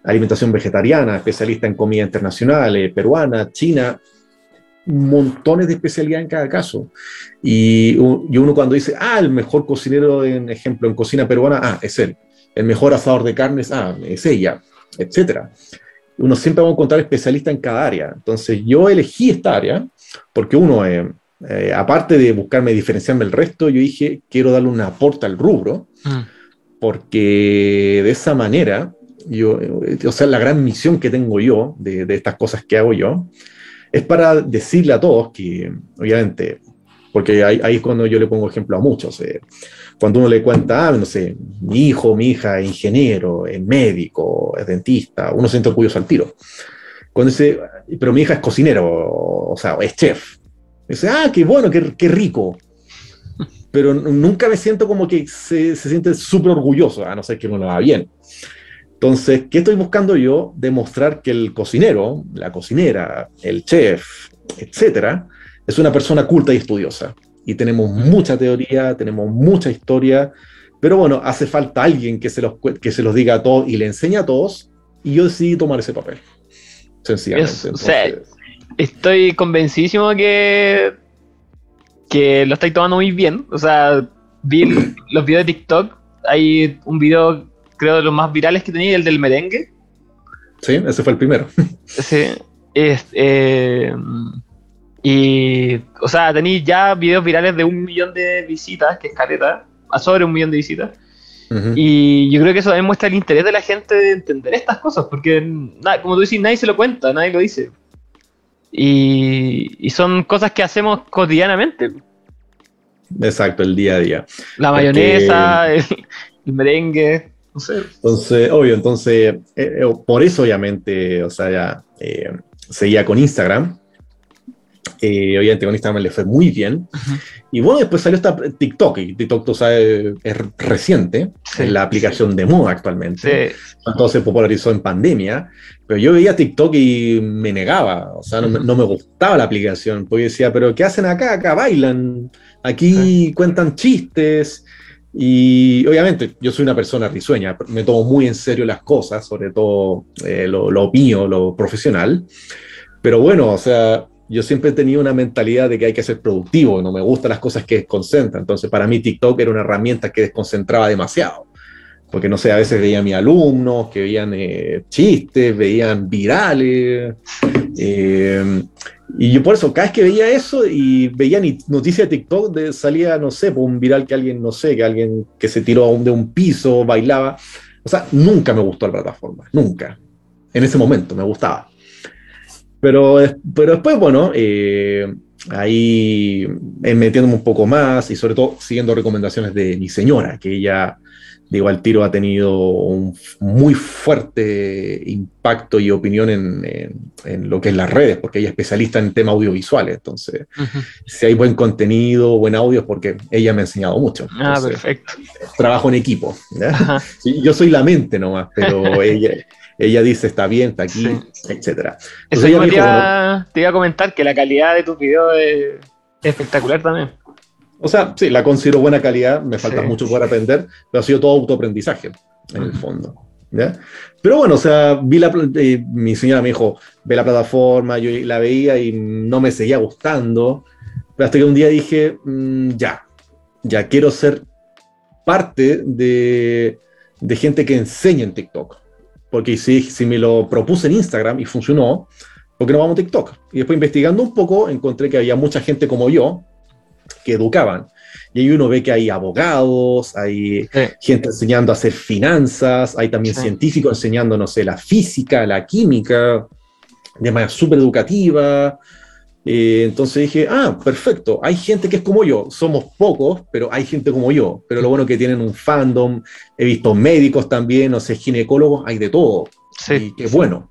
en alimentación vegetariana, especialista en comida internacional, eh, peruana, china, montones de especialidad en cada caso. Y, y, uno cuando dice, ah, el mejor cocinero, en ejemplo, en cocina peruana, ah, es él. El mejor asador de carnes, ah, es ella, etcétera uno siempre va a encontrar especialistas en cada área. Entonces yo elegí esta área porque uno, eh, eh, aparte de buscarme diferenciarme del resto, yo dije, quiero darle un aporte al rubro, mm. porque de esa manera, yo, eh, o sea, la gran misión que tengo yo de, de estas cosas que hago yo, es para decirle a todos que, obviamente, porque ahí, ahí, es cuando yo le pongo ejemplo a muchos. Eh, cuando uno le cuenta, ah, no sé, mi hijo, mi hija es ingeniero, es médico, es dentista, uno siente orgulloso al tiro. Cuando dice, pero mi hija es cocinero, o sea, es chef. Dice, ah, qué bueno, qué, qué rico. Pero nunca me siento como que se, se siente súper orgulloso, a no ser que uno lo haga bien. Entonces, ¿qué estoy buscando yo? Demostrar que el cocinero, la cocinera, el chef, etcétera, es una persona culta y estudiosa. Y tenemos mucha teoría, tenemos mucha historia, pero bueno, hace falta alguien que se los, que se los diga a todos y le enseñe a todos, y yo decidí tomar ese papel. Sencillamente. estoy convencidísimo que, que lo estáis tomando muy bien. O sea, vi *clears throat* los videos de TikTok. Hay un video, creo, de los más virales que tenía, el del merengue. Sí, ese fue el primero. Sí. Es, eh, y, o sea, tenéis ya videos virales de un millón de visitas, que es careta, a sobre un millón de visitas. Y yo creo que eso demuestra el interés de la gente de entender estas cosas, porque como tú dices, nadie se lo cuenta, nadie lo dice. Y, son cosas que hacemos cotidianamente. Exacto, el día a día. La mayonesa, el, merengue, no sé. Entonces, obvio, entonces, eh, eh, por eso obviamente, o sea, ya eh, seguía con Instagram. Obviamente con Instagram le fue muy bien. Y bueno, después salió esta TikTok, y TikTok, tú sabes, es reciente, es la aplicación de moda actualmente. Entonces se popularizó en pandemia, pero yo veía TikTok y me negaba, o sea, no, no, me gustaba la aplicación, porque decía, pero ¿qué hacen acá? Acá bailan, aquí cuentan chistes. Y obviamente yo soy una persona risueña, me tomo muy en serio las cosas, sobre todo eh, lo, lo mío, lo profesional. Pero bueno, o sea, yo siempre he tenido una mentalidad de que hay que ser productivo, no me gustan las cosas que desconcentran. Entonces, para mí TikTok era una herramienta que desconcentraba demasiado. Porque, no sé, a veces veía a mis alumnos que veían eh, chistes, veían virales. Eh, y yo por eso, cada vez que veía eso y veía noticias de TikTok, de, salía, no sé, por un viral que alguien, no sé, que alguien que se tiró de un piso, bailaba. O sea, nunca me gustó la plataforma, nunca. En ese momento me gustaba. Pero, pero después, bueno, eh, ahí metiéndome un poco más y sobre todo siguiendo recomendaciones de mi señora, que ella, digo, al tiro ha tenido un muy fuerte impacto y opinión en, en, lo que es las redes, porque ella es especialista en temas audiovisuales. Entonces, si hay buen contenido, buen audio, es porque ella me ha enseñado mucho. ah, perfecto. Trabajo en equipo. yo soy la mente nomás, pero *laughs* ella ella dice está bien, está aquí, etcétera. Eso te, iba, a comentar que la calidad de tus videos es espectacular también. O sea, sí, la considero buena calidad, me falta mucho por aprender, pero ha sido todo autoaprendizaje en el fondo. Pero bueno, o sea, vi la, eh, mi señora me dijo, ve la plataforma, yo la veía y no me seguía gustando, pero hasta que un día dije, mm, ya, ya quiero ser parte de, de gente que enseña en TikTok porque si, si me lo propuse en Instagram y funcionó, ¿por qué no vamos a TikTok? Y después investigando un poco, encontré que había mucha gente como yo que educaban. Y ahí uno ve que hay abogados, hay gente enseñando a hacer finanzas, hay también científicos enseñando, no sé, la física, la química, de manera súper educativa. Eh, entonces dije, ah, perfecto, hay gente que es como yo, somos pocos, pero hay gente como yo, pero lo bueno que tienen un fandom, he visto médicos también, no sé, ginecólogos, hay de todo, sí. y bueno.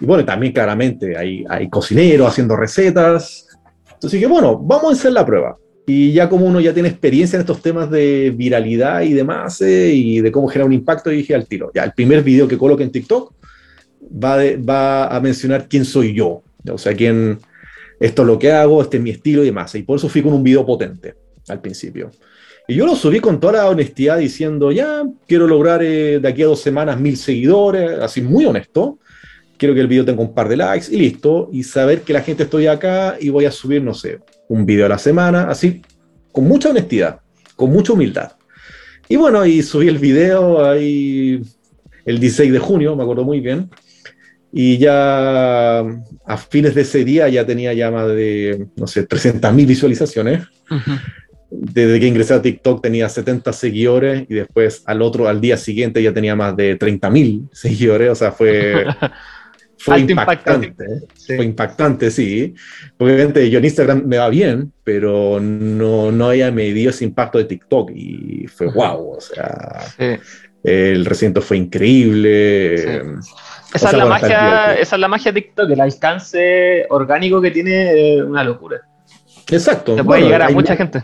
Y bueno, también claramente hay, hay cocineros haciendo recetas, entonces dije, bueno, vamos a hacer la prueba. Y ya como uno ya tiene experiencia en estos temas de viralidad y demás, eh, y de cómo generar un impacto, dije al tiro, ya el primer video que coloque en TikTok va, va a mencionar quién soy yo, o sea, quién esto es lo que hago, este es mi estilo y demás. Y por eso fui con un video potente al principio. Y yo lo subí con toda la honestidad diciendo, ya, quiero lograr eh, de aquí a dos semanas mil seguidores, así muy honesto. Quiero que el video tenga un par de likes y listo. Y saber que la gente estoy acá y voy a subir, no sé, un video a la semana, así, con mucha honestidad, con mucha humildad. Y bueno, y subí el video ahí el 16 de junio, me acuerdo muy bien. Y ya a fines de ese día ya tenía ya más de, no sé, 300.000 visualizaciones. Desde que ingresé a TikTok tenía 70 seguidores y después al otro, al día siguiente ya tenía más de 30.000 seguidores. O sea, fue, *laughs* fue impactante. Fue impactante, sí. Obviamente yo en Instagram me va bien, pero no, no había medido ese impacto de TikTok y fue wow. O sea, el recinto fue increíble. Esa, es la magia, esa es la magia de TikTok, el alcance orgánico que tiene es una locura. Exacto. Se puede llegar a mucha gente.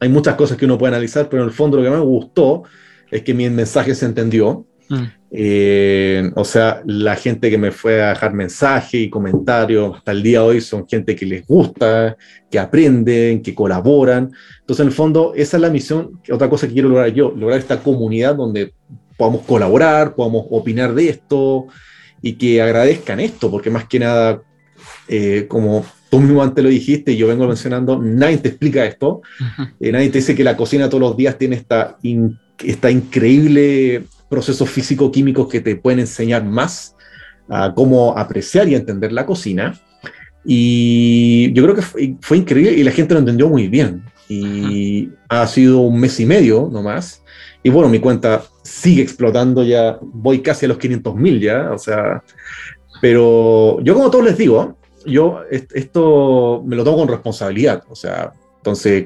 Hay muchas cosas que uno puede analizar, pero en el fondo lo que más me gustó es que mi mensaje se entendió. Mm. Eh, o sea, la gente que me fue a dejar mensaje y comentarios hasta el día de hoy son gente que les gusta, que aprenden, que colaboran. Entonces, en el fondo, esa es la misión, otra cosa que quiero lograr yo, lograr esta comunidad donde podamos colaborar, podamos opinar de esto, y que agradezcan esto, porque más que nada, eh, como tú mismo antes lo dijiste, yo vengo mencionando, nadie te explica esto, eh, nadie te dice que la cocina todos los días tiene esta, esta increíble procesos físico-químicos que te pueden enseñar más a cómo apreciar y entender la cocina. Y yo creo que fue, increíble y la gente lo entendió muy bien. Y ha sido un mes y medio nomás. Y bueno, mi cuenta sigue explotando ya, voy casi a los 500 mil ya, o sea, pero yo como todos les digo, yo esto me lo tomo con responsabilidad, o sea, entonces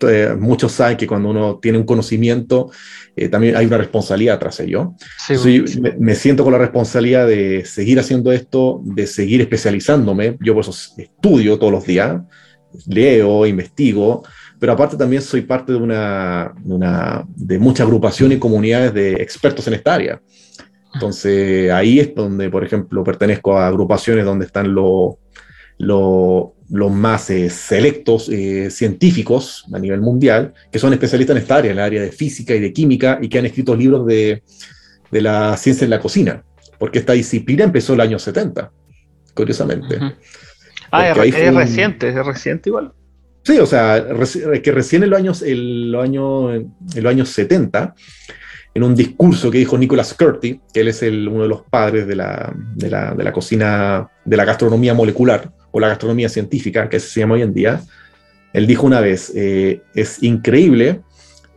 eh, muchos saben que cuando uno tiene un conocimiento, eh, también hay una responsabilidad tras ello. Sí, me, siento con la responsabilidad de seguir haciendo esto, de seguir especializándome, yo por eso estudio todos los días, leo, investigo, pero aparte también soy parte de una, de, una, de mucha agrupación y comunidades de expertos en esta área. Entonces ahí es donde, por ejemplo, pertenezco a agrupaciones donde están los los más eh, selectos eh, científicos a nivel mundial, que son especialistas en esta área, en el área de física y de química, y que han escrito libros de, de la ciencia en la cocina, porque esta disciplina empezó el año 70, curiosamente. Ah, es, reciente, es reciente igual. Sí, o sea, que recién en los años, en los años, en los años 70, en un discurso que dijo Nicholas Curti, que él es uno de los padres de la, de, la, de la, cocina, de la gastronomía molecular o la gastronomía científica, que se llama hoy en día, él dijo una vez, eh, es increíble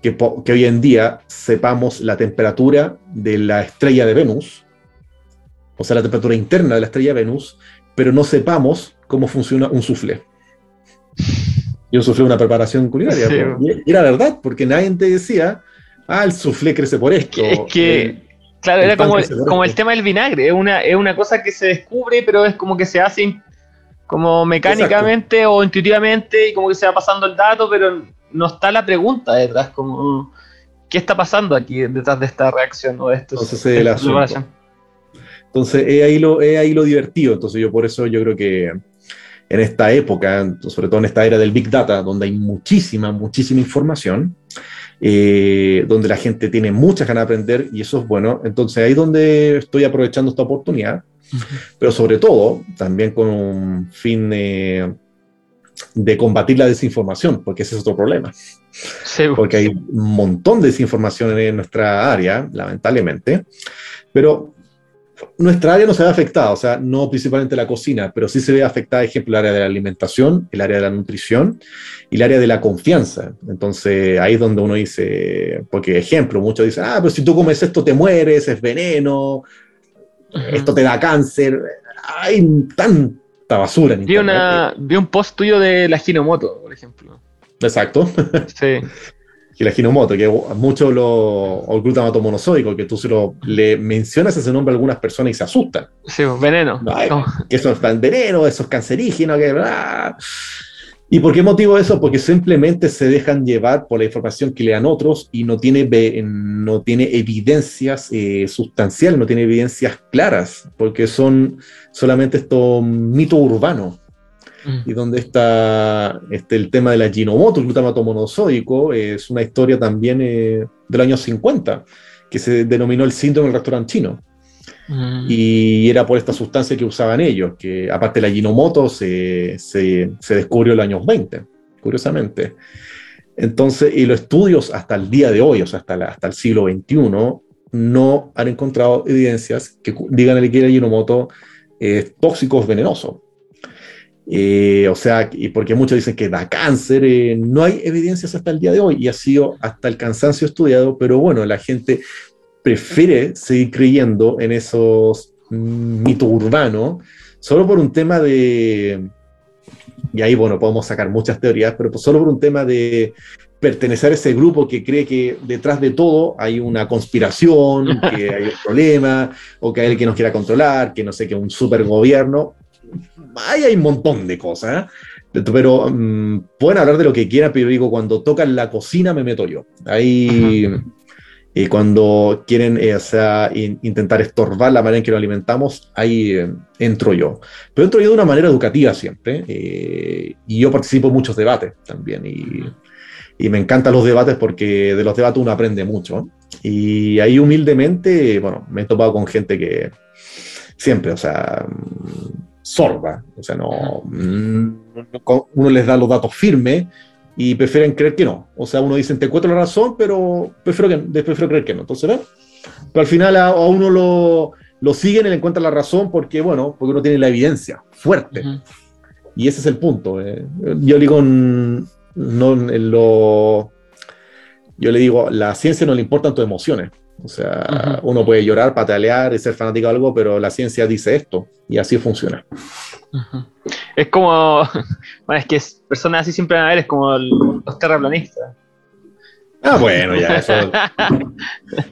que, que, hoy en día sepamos la temperatura de la estrella de Venus, o sea, la temperatura interna de la estrella de Venus, pero no sepamos cómo funciona un soufflé. Y un soufflé es una preparación culinaria. Y era verdad, porque nadie te decía, ah, el soufflé crece por esto. Es que, claro, era como, como el tema del vinagre, es una, es una cosa que se descubre, pero es como que se hace como mecánicamente o intuitivamente y como que se va pasando el dato, pero no está la pregunta detrás, como qué está pasando aquí detrás de esta reacción o de esto. Entonces, es la Entonces, es ahí, lo, es ahí lo divertido. Entonces, yo por eso yo creo que en esta época, sobre todo en esta era del Big Data, donde hay muchísima, muchísima información, eh, donde la gente tiene muchas ganas de aprender y eso es bueno. Entonces ahí es donde estoy aprovechando esta oportunidad, pero sobre todo también con un fin de, combatir la desinformación, porque ese es otro problema. Porque hay un montón de desinformación en nuestra área, lamentablemente, pero nuestra área no se ve afectada, o sea, no principalmente la cocina, pero sí se ve afectada, ejemplo, el área de la alimentación, el área de la nutrición y el área de la confianza. Entonces, ahí es donde uno dice, porque ejemplo, muchos dicen, ah, pero si tú comes esto te mueres, es veneno, esto te da cáncer. Hay tanta basura en vi, una, vi un post tuyo de la Ginomoto, por ejemplo. Exacto. Sí. *laughs* y la ginomoto, que mucho lo, o el glutamato monosódico, que tú se lo, le mencionas ese nombre a algunas personas y se asustan. Sí, veneno. Que eso es veneno, eso es cancerígeno, que ¿Y por qué motivo eso? Porque simplemente se dejan llevar por la información que le dan otros y no tiene, no tiene evidencias eh, sustanciales, no tiene evidencias claras, porque son solamente estos mitos urbanos. Mm. Y donde está este, el tema de la ginomoto, el glutamato monosódico, es una historia también eh, del año 50, que se denominó el síndrome del restaurante chino. Mm. Y era por esta sustancia que usaban ellos, que aparte la Ginomoto se, se, se descubrió en los años 20, curiosamente. Entonces, y los estudios hasta el día de hoy, o sea, hasta, hasta el siglo XXI, no han encontrado evidencias que digan que la Ginomoto es tóxico o venenoso. Eh, o sea, y porque muchos dicen que da cáncer, eh, no hay evidencias hasta el día de hoy y ha sido hasta el cansancio estudiado, pero bueno, la gente prefiere seguir creyendo en esos mitos urbanos solo por un tema de, y ahí bueno, podemos sacar muchas teorías, pero solo por un tema de pertenecer a ese grupo que cree que detrás de todo hay una conspiración, que hay un problema, o que hay alguien que nos quiera controlar, que no sé, que un super gobierno. Ahí hay un montón de cosas, ¿eh? pero mm, pueden hablar de lo que quieran, pero digo, cuando tocan la cocina me meto yo. Ahí, y cuando quieren eh, sea, intentar estorbar la manera en que nos alimentamos, ahí eh, entro yo. Pero entro yo de una manera educativa siempre. Eh, y yo participo en muchos debates también. Y, y, me encantan los debates porque de los debates uno aprende mucho. Y ahí humildemente, bueno, me he topado con gente que siempre, o sea, sorda. O sea, no, mm, uno les da los datos firmes y prefieren creer que no. O sea, uno dice, te encuentro la razón, pero prefiero, que, prefiero creer que no. Entonces, ¿ven? Pero al final a, uno lo, lo, siguen y le encuentran la razón porque, bueno, porque uno tiene la evidencia fuerte. Y ese es el punto. Eh. Yo digo, no lo, yo le digo, la ciencia no le importan tus emociones. O sea, uno puede llorar, patalear y ser fanático de algo, pero la ciencia dice esto y así funciona. Es como, *laughs* bueno, es que personas así siempre van a ver, es como los terraplanistas. Ah, bueno, ya, eso, *laughs*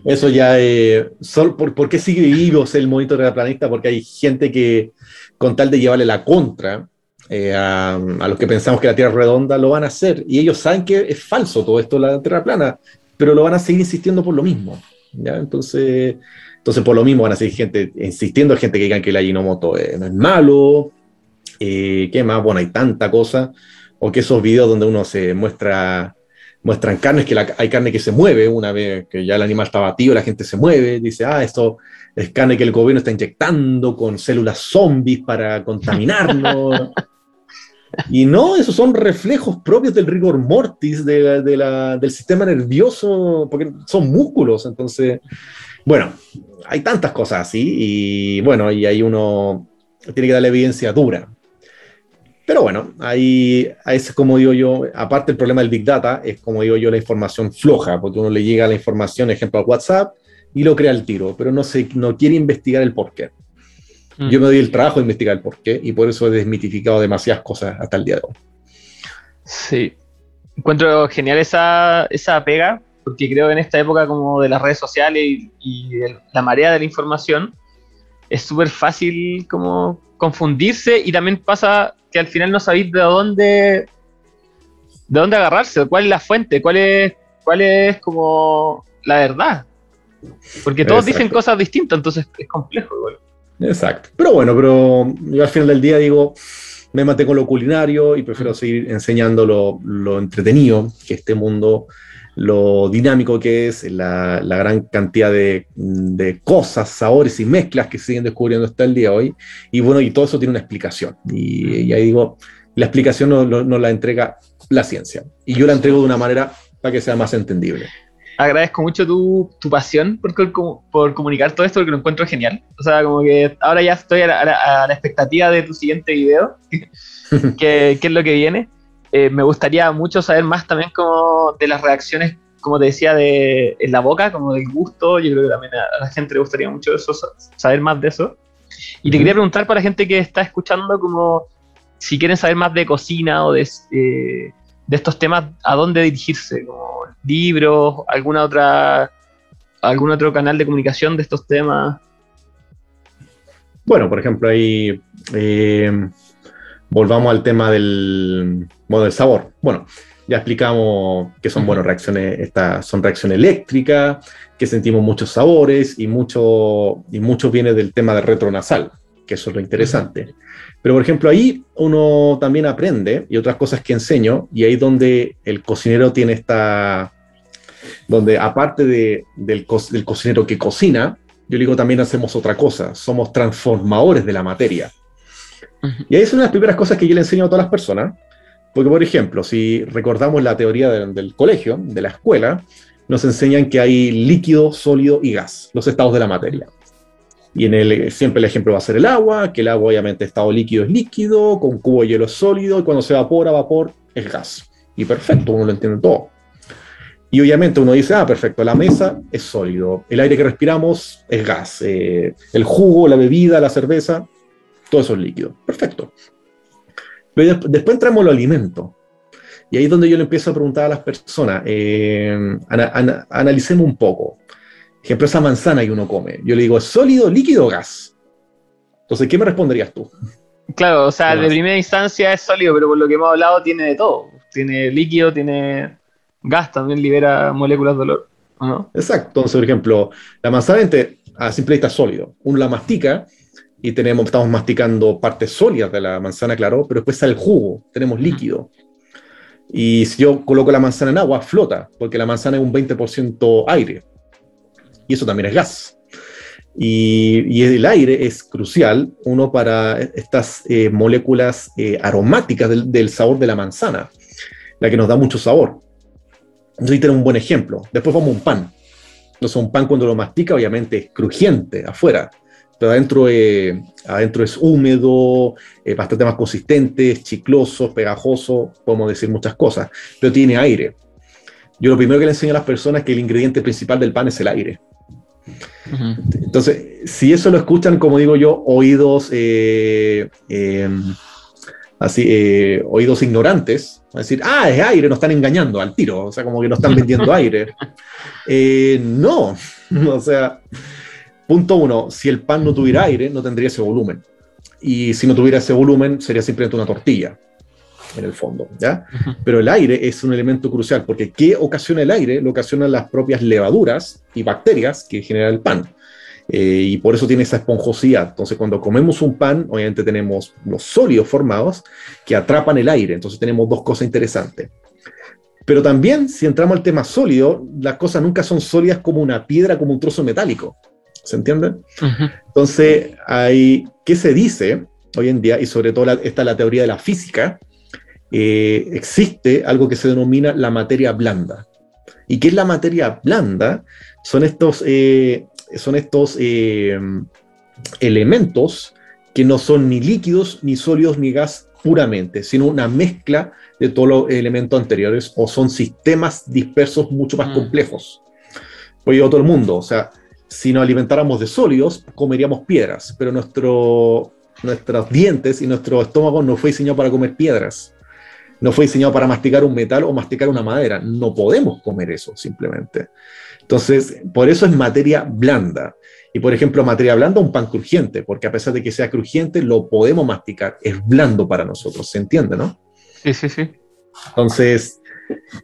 eso ya, eh, ¿por, qué sigue vivo el monito terraplanista? Porque hay gente que, con tal de llevarle la contra eh, a, a, los que pensamos que la Tierra es redonda, lo van a hacer. Y ellos saben que es falso todo esto, la Tierra plana, pero lo van a seguir insistiendo por lo mismo. ¿Ya? Entonces, entonces, por lo mismo van a seguir gente insistiendo, gente que digan que el Ajinomoto eh, no es malo. Eh, ¿Qué más? Bueno, hay tanta cosa. O que esos videos donde uno se muestra muestran carnes, que hay carne que se mueve una vez que ya el animal está batido, la gente se mueve, dice, ah, esto es carne que el gobierno está inyectando con células zombies para contaminarlo. *laughs* y no, esos son reflejos propios del rigor mortis de, del sistema nervioso, porque son músculos, entonces, bueno, hay tantas cosas así, y bueno, y ahí uno tiene que dar la evidencia dura. Pero bueno, ahí, es como digo yo, aparte el problema del Big Data, es como digo yo la información floja, porque uno le llega la información, ejemplo, al WhatsApp y lo crea al tiro, pero no, se, no quiere investigar el porqué. Mm. Yo me doy el trabajo de investigar el porqué y por eso he desmitificado demasiadas cosas hasta el día de hoy. Sí, encuentro genial esa, esa pega, porque creo que en esta época como de las redes sociales y, y la marea de la información, es súper fácil como confundirse y también pasa que al final no sabéis de dónde de dónde agarrarse, cuál es la fuente, cuál es, cuál es como la verdad. Porque todos dicen cosas distintas, entonces es complejo igual. Exacto. Pero bueno, pero yo al final del día digo, me mantengo lo culinario y prefiero seguir enseñando lo, lo entretenido que este mundo lo dinámico que es, la, gran cantidad de, cosas, sabores y mezclas que se siguen descubriendo hasta el día de hoy. Y bueno, y todo eso tiene una explicación. Y, ahí digo, la explicación no, no, la entrega la ciencia. Y yo la entrego de una manera para que sea más entendible. Agradezco mucho tu, tu pasión por, por, comunicar todo esto porque lo encuentro genial. O sea, como que ahora ya estoy a la, expectativa de tu siguiente video, *laughs* qué es lo que viene. Eh, me gustaría mucho saber más también como de las reacciones, como te decía, de, en la boca, como del gusto. Yo creo que también a, la gente le gustaría mucho eso, saber más de eso. Y te quería preguntar para la gente que está escuchando, como si quieren saber más de cocina o de, eh, de estos temas, ¿a dónde dirigirse? Como libros, alguna otra, algún otro canal de comunicación de estos temas. Bueno, por ejemplo, ahí eh, volvamos al tema del, bueno, del sabor. Bueno, ya explicamos que son, bueno, reacciones, estas son reacciones eléctricas, que sentimos muchos sabores y mucho, y mucho viene del tema del retronasal, que eso es lo interesante. Pero, por ejemplo, ahí uno también aprende, y otras cosas que enseño, y ahí donde el cocinero tiene esta, donde aparte de, del, del cocinero que cocina, yo digo también hacemos otra cosa, somos transformadores de la materia. Y ahí son las primeras cosas que yo le enseño a todas las personas. Porque, por ejemplo, si recordamos la teoría del colegio, de la escuela, nos enseñan que hay líquido, sólido y gas, los estados de la materia. Y en el, siempre el ejemplo va a ser el agua, que el agua obviamente estado líquido es líquido, con cubo de hielo es sólido, y cuando se evapora, vapor es gas. Y perfecto, uno lo entiende todo. Y obviamente uno dice, ah, perfecto, la mesa es sólido, el aire que respiramos es gas, eh, el jugo, la bebida, la cerveza todo eso es líquido. Perfecto. Pero después entramos en los alimentos. Y ahí es donde yo le empiezo a preguntar a las personas, eh, analicemos un poco. Ejemplo, esa manzana que uno come. Yo le digo, ¿es sólido, líquido o gas? Entonces, ¿qué me responderías tú? Claro, o sea, de primera instancia es sólido, pero por lo que hemos hablado tiene de todo. Tiene líquido, tiene gas, también libera moléculas de olor. ¿no? Exacto. Entonces, por ejemplo, la manzana a simple vista es sólido. Uno la mastica y tenemos, estamos masticando partes sólidas de la manzana, claro, pero después sale el jugo, tenemos líquido. Y si yo coloco la manzana en agua, flota, porque la manzana es un 20% aire. Y eso también es gas. Y, el aire es crucial, uno, para estas eh, moléculas eh, aromáticas del, sabor de la manzana, la que nos da mucho sabor. Entonces ahí tenemos un buen ejemplo. Después vamos a un pan. Entonces un pan cuando lo mastica, obviamente es crujiente afuera, pero adentro, eh, es húmedo, bastante más consistente, chicloso, pegajoso, podemos decir muchas cosas, pero tiene aire. Yo lo primero que le enseño a las personas es que el ingrediente principal del pan es el aire. Entonces, si eso lo escuchan, como digo yo, oídos, eh, em, así, eh, oídos ignorantes, a decir, ah, es aire, nos están engañando al tiro, o sea, como que nos están vendiendo aire. *laughs* Eh, no, *laughs* o sea, punto uno, si el pan no tuviera aire, no tendría ese volumen. Y si no tuviera ese volumen, sería simplemente una tortilla en el fondo, ¿ya? Pero el aire es un elemento crucial, porque ¿qué ocasiona el aire? Lo ocasionan las propias levaduras y bacterias que genera el pan. Eh, y por eso tiene esa esponjosidad. Entonces, cuando comemos un pan, obviamente tenemos los sólidos formados que atrapan el aire. Entonces, tenemos dos cosas interesantes. Pero también, si entramos al tema sólido, las cosas nunca son sólidas como una piedra, como un trozo metálico. ¿Se entiende? Entonces, hay, ¿qué se dice hoy en día? Y sobre todo está la teoría de la física, eh, existe algo que se denomina la materia blanda. ¿Y qué es la materia blanda? Son estos, eh, son estos eh, elementos que no son ni líquidos, ni sólidos, ni gas puramente, sino una mezcla de todos los elementos anteriores o son sistemas dispersos mucho más mm. complejos. Oye, todo el mundo, o sea, si nos alimentáramos de sólidos, comeríamos piedras, pero nuestro, nuestros dientes y nuestro estómago no fue diseñado para comer piedras no fue diseñado para masticar un metal o masticar una madera. No podemos comer eso simplemente. Entonces, por eso es materia blanda. Y por ejemplo, materia blanda, un pan crujiente, porque a pesar de que sea crujiente, lo podemos masticar. Es blando para nosotros, ¿se entiende, no? Sí, sí, sí. Entonces,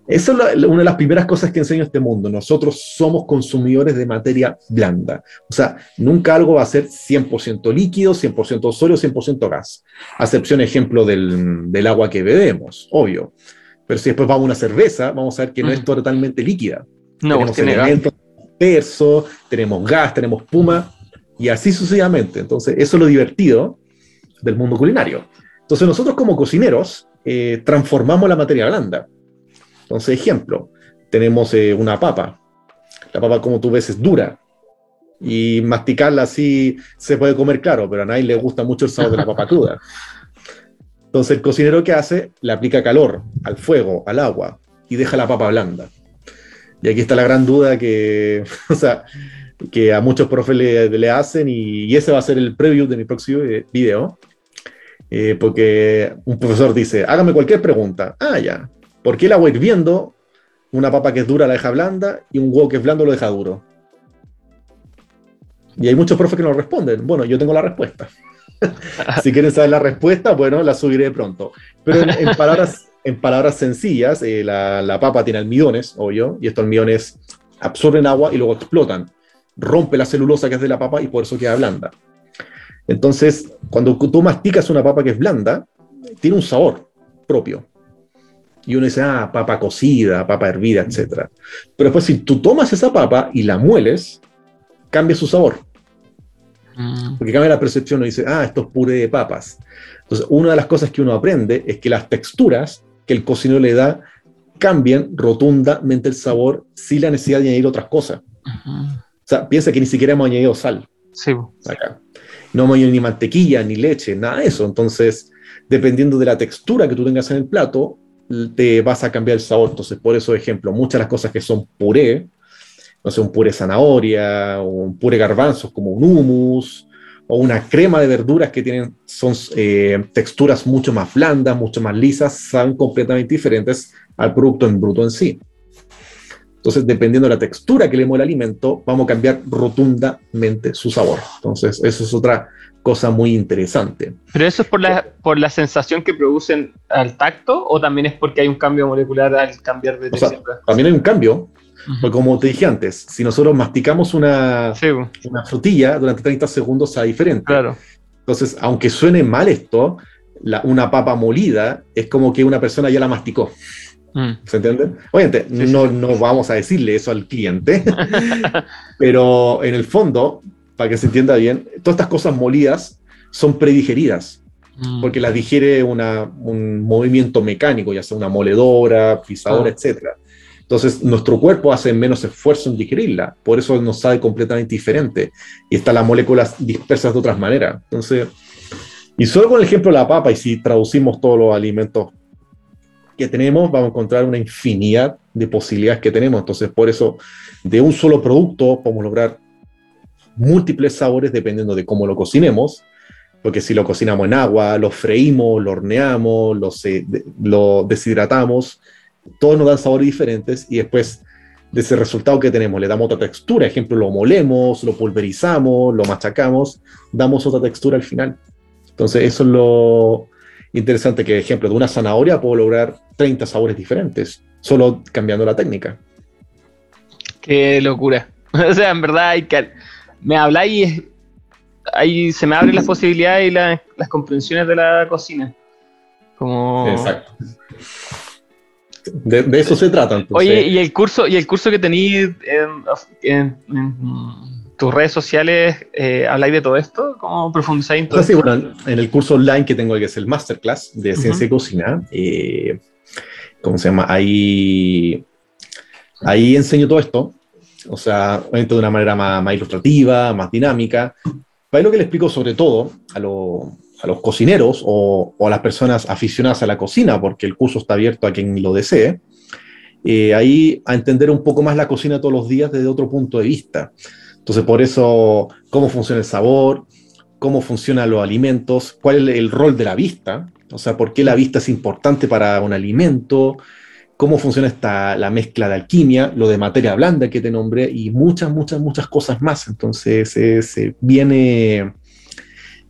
eso es una de las primeras cosas que enseño este mundo. Nosotros somos consumidores de materia blanda. O sea, nunca algo va a ser 100% líquido, 100% sólido, 100% gas. Acepción, ejemplo, del, del, agua que bebemos, obvio. Pero si después vamos a una cerveza, vamos a ver que no es totalmente líquida. No, tenemos elementos dispersos, tenemos gas, tenemos puma, y así sucesivamente. Entonces, eso es lo divertido del mundo culinario. Entonces, nosotros como cocineros eh, transformamos la materia blanda entonces, ejemplo, tenemos eh, una papa. La papa, como tú ves, es dura. Y masticarla así se puede comer claro, pero a nadie le gusta mucho el sabor de la papa *laughs* cruda. Entonces, el cocinero que hace, le aplica calor al fuego, al agua, y deja la papa blanda. Y aquí está la gran duda que, *laughs* o sea, que a muchos profes le, hacen, y, ese va a ser el preview de mi próximo eh, video. Eh, porque un profesor dice, hágame cualquier pregunta. Ah, ya. ¿Por qué el agua hirviendo, una papa que es dura la deja blanda y un huevo que es blando lo deja duro? Y hay muchos profes que no responden. Bueno, yo tengo la respuesta. *laughs* si quieren saber la respuesta, bueno, la subiré pronto. Pero en, palabras, en palabras sencillas, eh, la, papa tiene almidones, obvio, y estos almidones absorben agua y luego explotan. Rompe la celulosa que es de la papa y por eso queda blanda. Entonces, cuando tú masticas una papa que es blanda, tiene un sabor propio y uno dice, ah, papa cocida, papa hervida, etc. Pero después si tú tomas esa papa y la mueles, cambia su sabor. Mm. Porque cambia la percepción, uno dice, ah, esto es puré de papas. Entonces, una de las cosas que uno aprende es que las texturas que el cocinero le da cambian rotundamente el sabor sin la necesidad de añadir otras cosas. O sea, piensa que ni siquiera hemos añadido sal. Sí. Acá. No hemos añadido ni mantequilla, ni leche, nada de eso. Entonces, dependiendo de la textura que tú tengas en el plato, te vas a cambiar el sabor. Entonces, por eso, ejemplo, muchas de las cosas que son puré, no sé, un puré zanahoria, un puré garbanzos como un hummus, o una crema de verduras que tienen, son eh, texturas mucho más blandas, mucho más lisas, son completamente diferentes al producto en bruto en sí. Entonces, dependiendo de la textura que le demos el alimento, vamos a cambiar rotundamente su sabor. Entonces, eso es otra cosa muy interesante. ¿Pero eso es por la, por la sensación que producen al tacto o también es porque hay un cambio molecular al cambiar de textura? también hay un cambio, porque como te dije antes, si nosotros masticamos una, una frutilla durante 30 segundos sea diferente. Claro. Entonces, aunque suene mal esto, una papa molida es como que una persona ya la masticó. Mm. ¿Se entiende? Obviamente, no, no vamos a decirle eso al cliente, *laughs* pero en el fondo, para que se entienda bien, todas estas cosas molidas son predigeridas, mm. porque las digiere una, un movimiento mecánico, ya sea una moledora, pisadora, etc. Entonces, nuestro cuerpo hace menos esfuerzo en digerirla, por eso nos sabe completamente diferente. Y están las moléculas dispersas de otras maneras. Entonces, y solo con el ejemplo de la papa, y si traducimos todos los alimentos que tenemos, vamos a encontrar una infinidad de posibilidades que tenemos. Entonces, por eso, de un solo producto podemos lograr múltiples sabores dependiendo de cómo lo cocinemos, porque si lo cocinamos en agua, lo freímos, lo horneamos, lo, lo deshidratamos, todos nos dan sabores diferentes y después de ese resultado que tenemos le damos otra textura, ejemplo, lo molemos, lo pulverizamos, lo machacamos, damos otra textura al final. Entonces eso es lo interesante que, ejemplo, de una zanahoria puedo lograr 30 sabores diferentes, solo cambiando la técnica. Qué locura. *laughs* O sea, en verdad hay que... Me habláis ahí se me abren las posibilidades y las comprensiones de la cocina. Como... Exacto. De, eso se trata. Oye, ¿y el curso, y el curso que tenéis en, tus redes sociales, eh, habláis de todo esto? ¿Cómo profundizáis en todo Sí, bueno, en el curso online que tengo, que es el Masterclass de Ciencia y Cocina, eh, ¿cómo se llama? Ahí, ahí enseño todo esto. O sea, obviamente de una manera más, más ilustrativa, más dinámica, Ahí lo que le explico sobre todo a, los cocineros o, a las personas aficionadas a la cocina, porque el curso está abierto a quien lo desee, eh, ahí a entender un poco más la cocina todos los días desde otro punto de vista. Entonces, por eso, cómo funciona el sabor, cómo funcionan los alimentos, cuál es el rol de la vista, o sea, por qué la vista es importante para un alimento, cómo funciona esta, la mezcla de alquimia, lo de materia blanda que te nombré y muchas, muchas, muchas cosas más. Entonces, es, viene,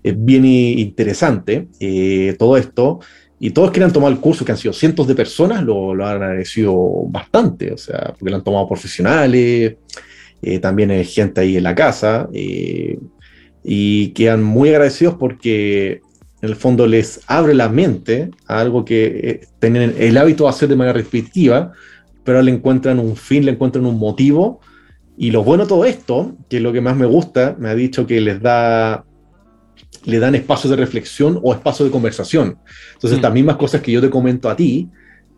viene interesante eh, todo esto. Y todos que han tomado el curso, que han sido cientos de personas, lo, lo han agradecido bastante, o sea, porque lo han tomado profesionales, eh, también hay gente ahí en la casa, eh, y quedan muy agradecidos porque en el fondo les abre la mente a algo que eh, tienen el hábito de hacer de manera repetitiva, pero le encuentran un fin, le encuentran un motivo. Y lo bueno de todo esto, que es lo que más me gusta, me ha dicho que les da le dan espacios de reflexión o espacios de conversación. Entonces, mm. mismas cosas que yo te comento a ti,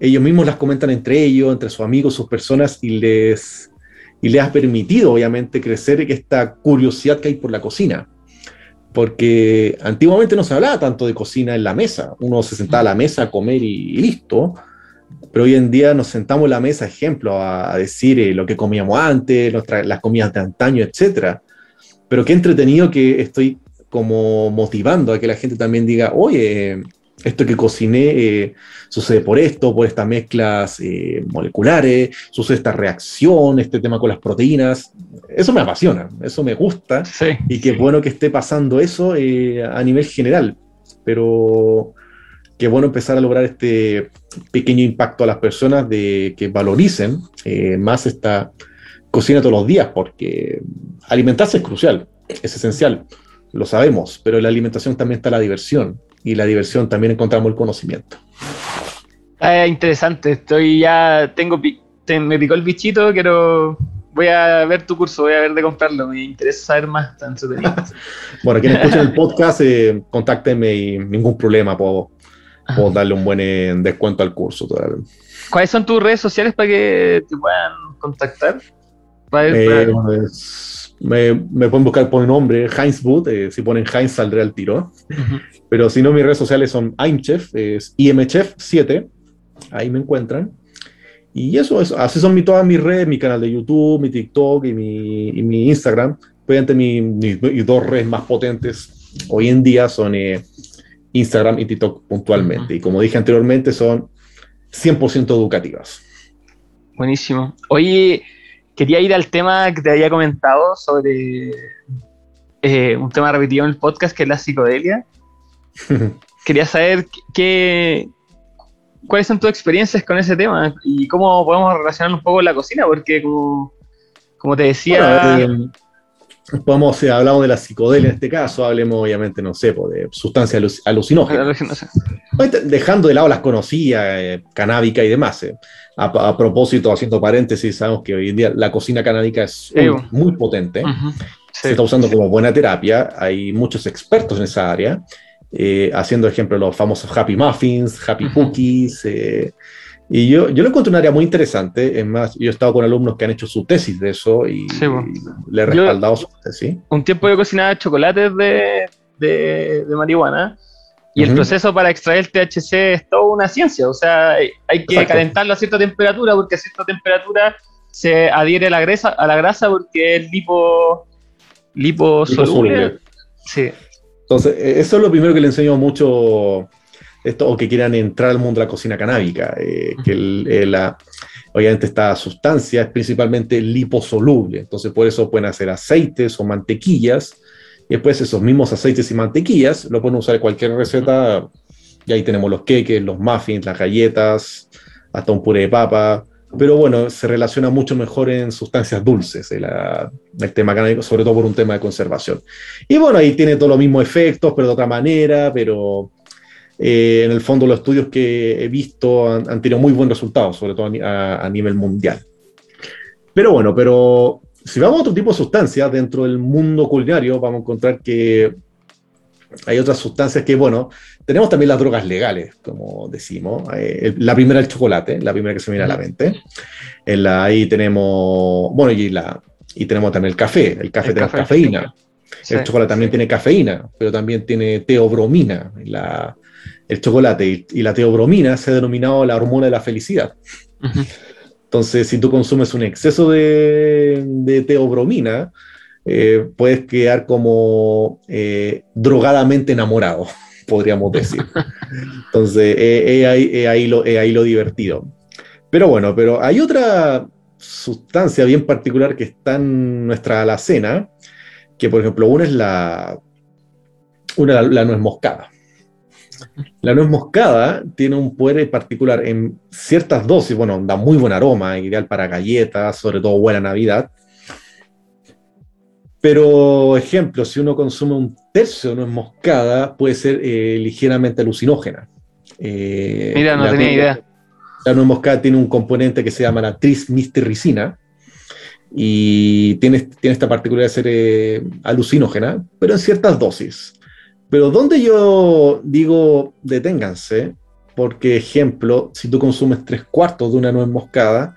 ellos mismos las comentan entre ellos, entre sus amigos, sus personas, y les, y les ha permitido, obviamente, crecer esta curiosidad que hay por la cocina. Porque antiguamente no se hablaba tanto de cocina en la mesa, uno se sentaba a la mesa a comer y, listo, pero hoy en día nos sentamos en la mesa, ejemplo, a, decir eh, lo que comíamos antes, las comidas de antaño, etc. Pero qué entretenido que estoy como motivando a que la gente también diga, oye, esto que cociné eh, sucede por esto, por estas mezclas eh, moleculares, sucede esta reacción, este tema con las proteínas. Eso me apasiona, eso me gusta y qué bueno que esté pasando eso eh, a nivel general. Pero qué bueno empezar a lograr este pequeño impacto a las personas de que valoricen más esta cocina todos los días, porque alimentarse es crucial, es esencial, lo sabemos, pero en la alimentación también está la diversión y la diversión también encontramos el conocimiento. Ah, interesante, estoy ya, tengo, me picó el bichito, quiero, voy a ver tu curso, voy a ver de comprarlo, me interesa saber más, *laughs* bueno, quienes escuchen el podcast, eh, contáctenme y ningún problema, puedo, puedo darle un buen eh, descuento al curso. Todavía. ¿Cuáles son tus redes sociales para que te puedan contactar? Eh, me, pueden buscar por nombre, Heinz Boot, eh, si ponen Heinz saldré al tiro. Pero si no, mis redes sociales son IMChef, es IMChef7, ahí me encuentran. Y eso, eso así son mi, todas mis redes, mi canal de YouTube, mi TikTok y mi, y mi Instagram. Obviamente mis dos redes más potentes hoy en día son eh, Instagram y TikTok puntualmente. Y como dije anteriormente, son 100% educativas. Buenísimo. Oye, quería ir al tema que te había comentado sobre eh, un tema repetido en el podcast, que es la psicodelia. *laughs* quería saber qué, cuáles son tus experiencias con ese tema y cómo podemos relacionar un poco la cocina, porque como, como te decía... Eh, podemos, eh, hablamos de la psicodelia en este caso, hablemos obviamente, no sé, de sustancias alucinógenas. Dejando de lado las conocidas, eh, canábica y demás. Eh. A, propósito, haciendo paréntesis, sabemos que hoy en día la cocina canábica es muy, potente. Se está usando como buena terapia. Hay muchos expertos en esa área. haciendo ejemplo los famosos Happy Muffins, Happy Cookies, Y yo, yo lo encuentro un área muy interesante. Es más, yo he estado con alumnos que han hecho su tesis de eso y, Sí, po. y le he respaldado su tesis. Un tiempo yo cocinaba chocolates de, de, de marihuana y el proceso para extraer el THC es toda una ciencia. O sea, hay hay que Exacto. calentarlo a cierta temperatura porque a cierta temperatura se adhiere a la grasa, a la grasa porque es lipo, liposoluble. Liposoluble. Sí. Entonces, eh, eso es lo primero que le enseño mucho esto, o que quieran entrar al mundo de la cocina canábica, eh, que el- eh, la, obviamente esta sustancia es principalmente liposoluble, entonces por eso pueden hacer aceites o mantequillas, y después esos mismos aceites y mantequillas lo pueden usar en cualquier receta, y ahí tenemos los queques, los muffins, las galletas, hasta un puré de papa, pero bueno, se relaciona mucho mejor en sustancias dulces, el, ah, el tema canábico, sobre todo por un tema de conservación. Y bueno, ahí tiene todos los mismos efectos, pero de otra manera, pero eh, en el fondo los estudios que he visto han, han tenido muy buen resultado, sobre todo a, ni- a- a nivel mundial. Pero bueno, pero si vamos a otro tipo de sustancias dentro del mundo culinario, vamos a encontrar que hay otras sustancias que, bueno, tenemos también las drogas legales, como decimos. Eh, la primera el chocolate, la primera que se me viene a la mente. En la, ahí tenemos, bueno, y, la, y tenemos también el café. El café El tiene café. cafeína. sí. El chocolate también tiene cafeína, pero también tiene teobromina. La- el chocolate y, y la teobromina se ha denominado la hormona de la felicidad. Entonces, si tú consumes un exceso de, de teobromina, eh, puedes quedar como eh, drogadamente enamorado, *laughs* podríamos decir. *laughs* Entonces, ahí, ahí lo, eh, ahí lo divertido. Pero bueno, pero hay otra sustancia bien particular que está en nuestra alacena, que por ejemplo, una es la, una, la nuez moscada. La nuez moscada tiene un poder particular en ciertas dosis, bueno, da muy buen aroma, ideal para galletas, sobre todo buena Navidad. Pero, ejemplo, si uno consume un tercio de nuez moscada, puede ser eh, ligeramente alucinógena. Eh, Mira, no tenía nuez- idea. La nuez moscada tiene un componente que se llama la trismisterricina y tiene, tiene esta particularidad de ser eh, alucinógena, pero en ciertas dosis. Pero donde yo digo deténganse, porque ejemplo, si tú consumes tres cuartos de una nuez moscada,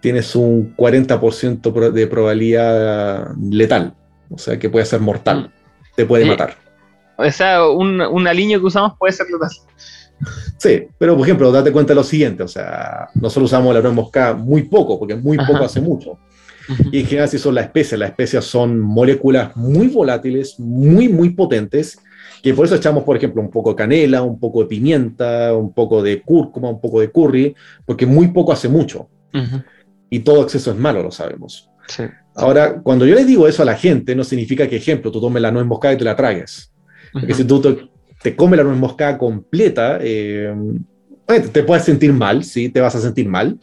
tienes un 40% pro- de probabilidad letal, o sea que puede ser mortal, te puede matar. O sea, un, un aliño que usamos puede ser letal. Sí, pero por ejemplo, date cuenta de lo siguiente, o sea, nosotros usamos la nuez moscada muy poco, porque muy Ajá. poco hace mucho. Y en general si son las especias, las especias son moléculas muy volátiles, muy, muy potentes, que por eso echamos, por ejemplo, un poco de canela, un poco de pimienta, un poco de cúrcuma, un poco de curry, porque muy poco hace mucho. Ujú. Y todo exceso es malo, lo sabemos. Sí. Ahora, cuando yo les digo eso a la gente, no significa que, ejemplo, tú tomes la nuez moscada y te la tragues. Porque si tú te, te comes la nuez moscada completa, eh, bueno, te puedes sentir mal, sí, te vas a sentir mal,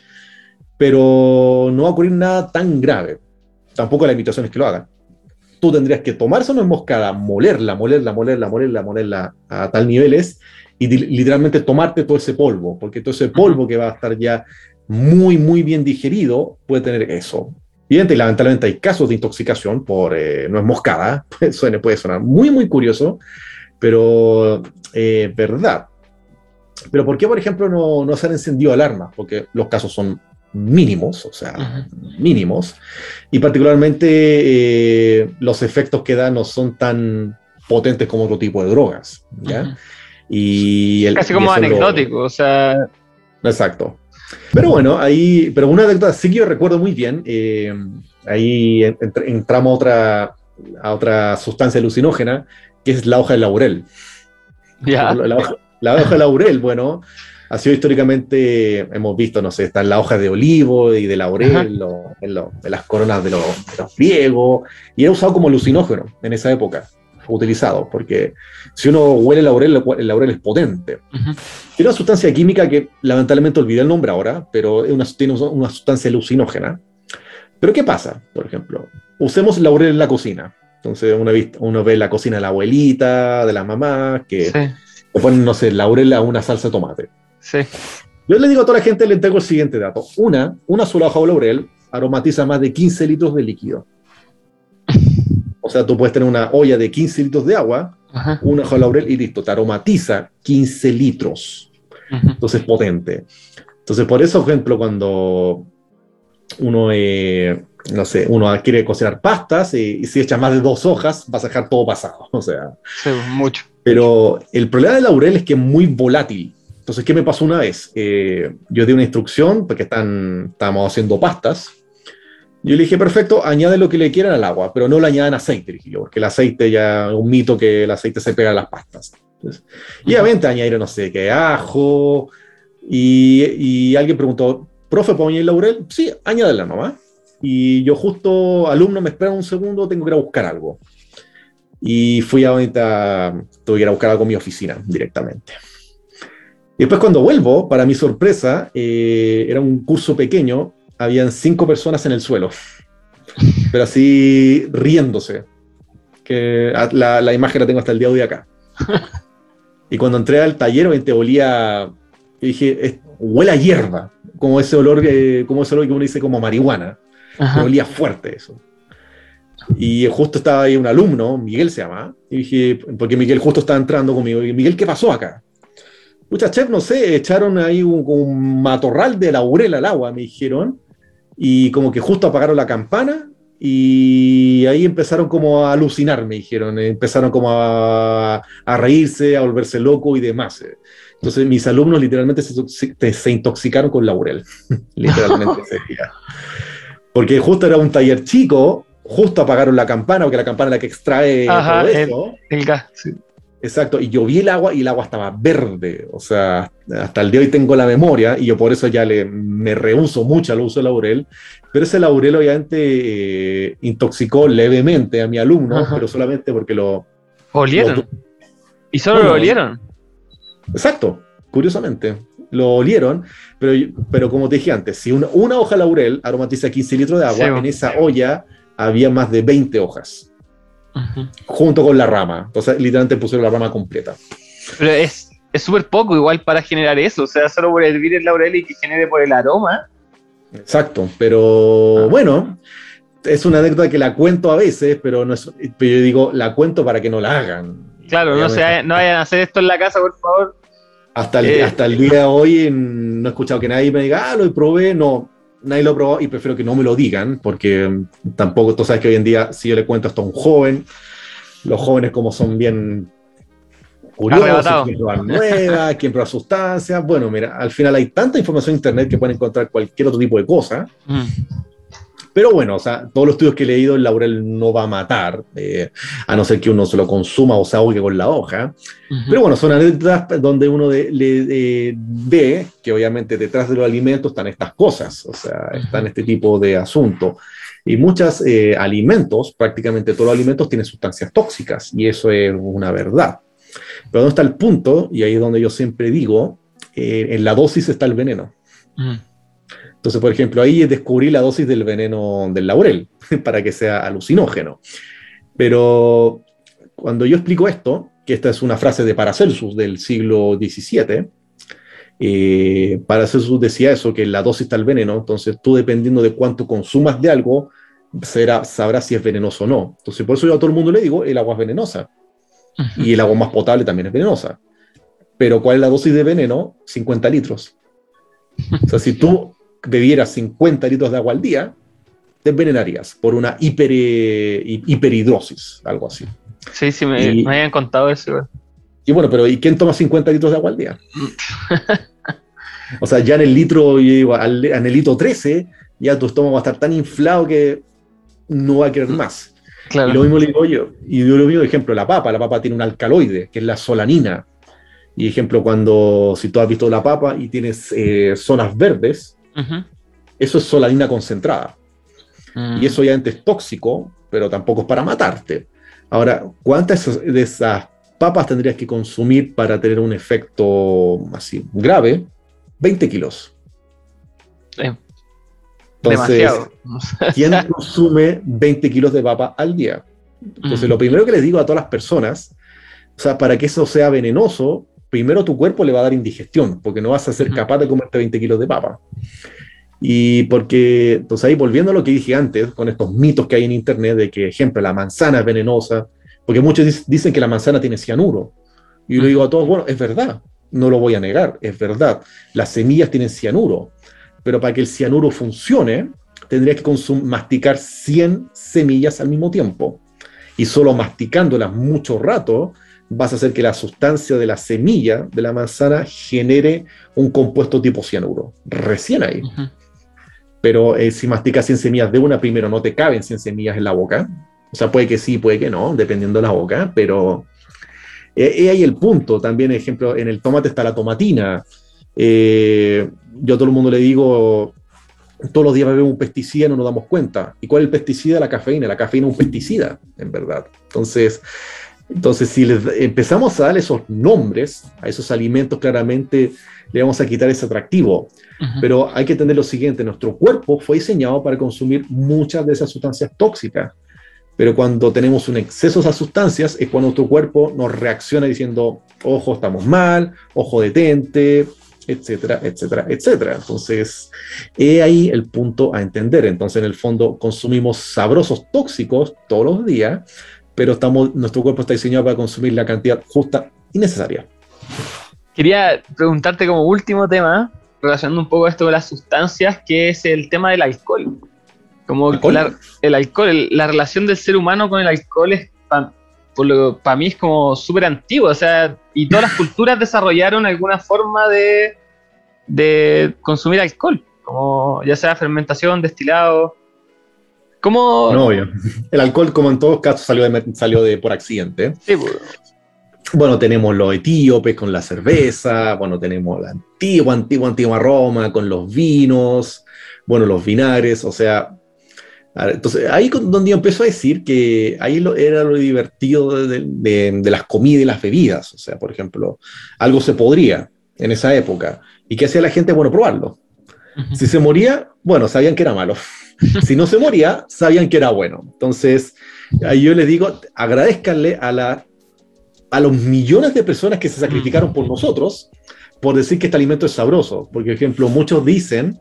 pero no va a ocurrir nada tan grave. Tampoco la invitación es que lo hagan. Tú tendrías que tomar esa nuez moscada, molerla, molerla, molerla, molerla, molerla a tal niveles y literalmente tomarte todo ese polvo, porque todo ese polvo que va a estar ya muy, muy bien digerido puede tener eso. Evidente, y lamentablemente hay casos de intoxicación por eh, nuez moscada, *laughs* puede, suene- puede sonar muy, muy curioso, pero eh, verdad. Pero ¿por qué, por ejemplo, no, no se han encendido alarmas? Porque los casos son mínimos, o sea, mínimos, y particularmente eh, los efectos que da no son tan potentes como otro tipo de drogas, ¿ya? Y el- Casi y como eso es lo- anecdótico, o sea, Exacto. Pero bueno, ahí, pero una anécdota sí que yo recuerdo muy bien, eh, ahí en- entr- entramos a otra, a otra sustancia alucinógena, que es la hoja de laurel. ya. La, la hoja, la hoja de laurel, bueno, ha sido históricamente, hemos visto, no sé, está en la hoja de olivo y de laurel, Ajá. lo- en, lo- en las coronas de los, de los griegos, y era usado como alucinógeno en esa época, fue utilizado, porque si uno huele el laurel, el laurel es potente. Ujú. Tiene una sustancia química que lamentablemente olvidé el nombre ahora, pero es una, tiene una sustancia alucinógena. Pero ¿qué pasa? Por ejemplo, usemos laurel en la cocina. Entonces uno, ve- uno ve la cocina de la abuelita, de la mamá, que Sí, le ponen, no sé, laurel a una salsa de tomate. Sí. Yo le digo a toda la gente, le entrego el siguiente dato. Una, una sola hoja de laurel aromatiza más de 15 litros de líquido. O sea, tú puedes tener una olla de 15 litros de agua, Ajá. una hoja de laurel y listo, te aromatiza 15 litros. Ujú. Entonces, potente. Entonces, por eso, por ejemplo, cuando uno, eh, no sé, uno quiere cocinar pastas y, y si echas más de dos hojas, vas a dejar todo pasado. *laughs* O sea, Sí, mucho. pero el problema del laurel es que es muy volátil. Entonces, ¿qué me pasó una vez? Eh, yo di una instrucción porque están, estábamos haciendo pastas. Yo le dije, perfecto, añade lo que le quieran al agua, pero no le añadan aceite, dije yo, porque el aceite ya es un mito que el aceite se pega a las pastas. Entonces, y obviamente añadir, no sé, qué ajo. Y, y alguien preguntó, profe, ¿puedo añadir laurel? Sí, añádela nomás. Y yo justo, alumno, me espera un segundo, tengo que ir a buscar algo. Y fui a ahorita, tuve que ir a buscar algo en mi oficina directamente. Y después cuando vuelvo, para mi sorpresa, eh, era un curso pequeño, habían cinco personas en el suelo, pero así riéndose. Que la, la imagen la tengo hasta el día de hoy acá. Y cuando entré al taller, obviamente olía, y dije, "Es- huele a hierba, como ese olor, que- como ese olor que uno dice como marihuana. Pero olía fuerte eso. Y justo estaba ahí un alumno, Miguel se llama, y dije, porque Miguel justo estaba entrando conmigo, y Miguel, ¿qué pasó acá? Muchas chef, no sé, echaron ahí un, un matorral de laurel al agua, me dijeron, y como que justo apagaron la campana, y ahí empezaron como a alucinar, me dijeron, empezaron como a, a reírse, a volverse loco y demás. Entonces mis alumnos literalmente se, intoxicaron con laurel, *laughs* literalmente ese día. Porque justo era un taller chico, justo apagaron la campana, porque la campana es la que extrae Ajá, todo el- eso. El gas, sí. Exacto, y yo vi el agua y el agua estaba verde, o sea, hasta el día de hoy tengo la memoria y yo por eso ya le, me rehuso mucho al uso de laurel, pero ese laurel obviamente eh, intoxicó levemente a mi alumno, Ajá. pero solamente porque lo... Olieron. lo- y solo Bueno, lo olieron. Exacto, curiosamente, lo olieron, pero, pero como te dije antes, si una, una hoja de laurel aromatiza 15 litros de agua, Sí, en esa olla había más de 20 hojas, Junto con la rama, entonces literalmente pusieron la rama completa. Pero es es súper poco igual para generar eso. O sea, solo por hervir el laurel y que genere por el aroma. Exacto, pero bueno, es una anécdota que la cuento a veces, pero, no es, pero yo digo, la cuento para que no la hagan. Claro, no, se, no vayan a hacer esto en la casa, por favor. Hasta el, Eh. hasta el día de hoy no he escuchado que nadie me diga, ah, lo probé, no, nadie lo probó y prefiero que no me lo digan, porque mm, tampoco, tú sabes que hoy en día, si yo le cuento esto a un joven, los jóvenes como son bien curiosos, quieren probar nuevas, *laughs* quieren probar sustancias, bueno, mira, al final hay tanta información en internet que pueden encontrar cualquier otro tipo de cosa, Mm. Pero bueno, o sea, todos los estudios que he leído, el laurel no va a matar, eh, a no ser que uno se lo consuma o se ahogue con la hoja. Pero bueno, son anécdotas donde uno de- le, eh, ve que obviamente detrás de los alimentos están estas cosas, o sea, están este tipo de asuntos. Y muchos alimentos, prácticamente todos los alimentos tienen sustancias tóxicas, y eso es una verdad. Pero ¿dónde está el punto? Y ahí es donde yo siempre digo, eh, en la dosis está el veneno. Mm. Entonces, por ejemplo, ahí descubrí la dosis del veneno del laurel *laughs* para que sea alucinógeno. Pero cuando yo explico esto, que esta es una frase de Paracelsus del siglo XVII, eh, Paracelsus decía eso, que la dosis está el veneno, entonces tú dependiendo de cuánto consumas de algo, será, sabrás si es venenoso o no. Entonces, por eso yo a todo el mundo le digo, el agua es venenosa y el agua más potable también es venenosa. Pero ¿cuál es la dosis de veneno? 50 litros. O sea, si tú bebieras 50 litros de agua al día, te envenenarías por una hiper, eh, hi- hiperhidrosis, algo así. Sí, sí, me, Y- me habían contado eso. Y bueno, pero ¿y quién toma 50 litros de agua al día? O sea, ya en el litro, digo, en el litro 13, ya tu estómago va a estar tan inflado que no va a querer más. Claro. Y lo mismo le digo yo. Y yo lo mismo, ejemplo, la papa. La papa tiene un alcaloide, que es la solanina. Y ejemplo, cuando, si tú has visto la papa y tienes eh, zonas verdes, Eso es solanina concentrada. Mm. Y eso obviamente es tóxico, pero tampoco es para matarte. Ahora, ¿cuántas de esas papas tendrías que consumir para tener un efecto así grave? 20 kilos. Eh, Entonces, demasiado. *laughs* ¿quién consume 20 kilos de papa al día? Entonces, Mm. lo primero que les digo a todas las personas, o sea, para que eso sea venenoso, primero tu cuerpo le va a dar indigestión, porque no vas a ser capaz de comerte 20 kilos de papa. Y porque, entonces ahí volviendo a lo que dije antes, con estos mitos que hay en internet de que, ejemplo, la manzana es venenosa, porque muchos dic- dicen que la manzana tiene cianuro. Y yo le digo a todos, bueno, es verdad, no lo voy a negar, es verdad. Las semillas tienen cianuro, pero para que el cianuro funcione, tendría que masticar 100 semillas al mismo tiempo. Y solo masticándolas mucho rato, vas a hacer que la sustancia de la semilla de la manzana genere un compuesto tipo cianuro. Recién ahí. Pero eh, si masticas 100 semillas de una, primero no te caben 100 semillas en la boca. O sea, puede que sí, puede que no, dependiendo de la boca, pero eh, ahí el punto. También, ejemplo, en el tomate está la tomatina. Eh, yo a todo el mundo le digo, todos los días bebemos un pesticida y no nos damos cuenta. ¿Y cuál es el pesticida? La cafeína. La cafeína es un pesticida, en verdad. Entonces, entonces si les empezamos a dar esos nombres a esos alimentos, claramente le vamos a quitar ese atractivo. Pero hay que entender lo siguiente, nuestro cuerpo fue diseñado para consumir muchas de esas sustancias tóxicas. Pero cuando tenemos un exceso de esas sustancias es cuando nuestro cuerpo nos reacciona diciendo, ojo, estamos mal, ojo, detente, etcétera, etcétera, etcétera. Entonces, he ahí el punto a entender. Entonces, en el fondo, consumimos sabrosos tóxicos todos los días, pero estamos, nuestro cuerpo está diseñado para consumir la cantidad justa y necesaria. Quería preguntarte como último tema, relacionando un poco esto de las sustancias, que es el tema del alcohol. Como el alcohol, la relación del ser humano con el alcohol es para mí es como súper antiguo, o sea, y todas las culturas desarrollaron alguna forma de, de consumir alcohol, como ya sea fermentación, destilado. ¿Cómo? No, obvio. El alcohol, como en todos casos, salió de, salió de por accidente. Sí, pues. Bueno, tenemos los etíopes con la cerveza, bueno, tenemos la antigua, antigua, antigua Roma con los vinos, bueno, los vinares, o sea, entonces, ahí donde yo empezó a decir que ahí era lo divertido de, las comidas y las bebidas. O sea, por ejemplo, algo se podría en esa época. ¿Y qué hacía la gente? Bueno, probarlo. Si se moría, bueno, sabían que era malo. *laughs* si no se moría, sabían que era bueno. Entonces, ahí yo les digo, agradezcanle a, la, a los millones de personas que se sacrificaron por nosotros por decir que este alimento es sabroso. Porque, por ejemplo, muchos dicen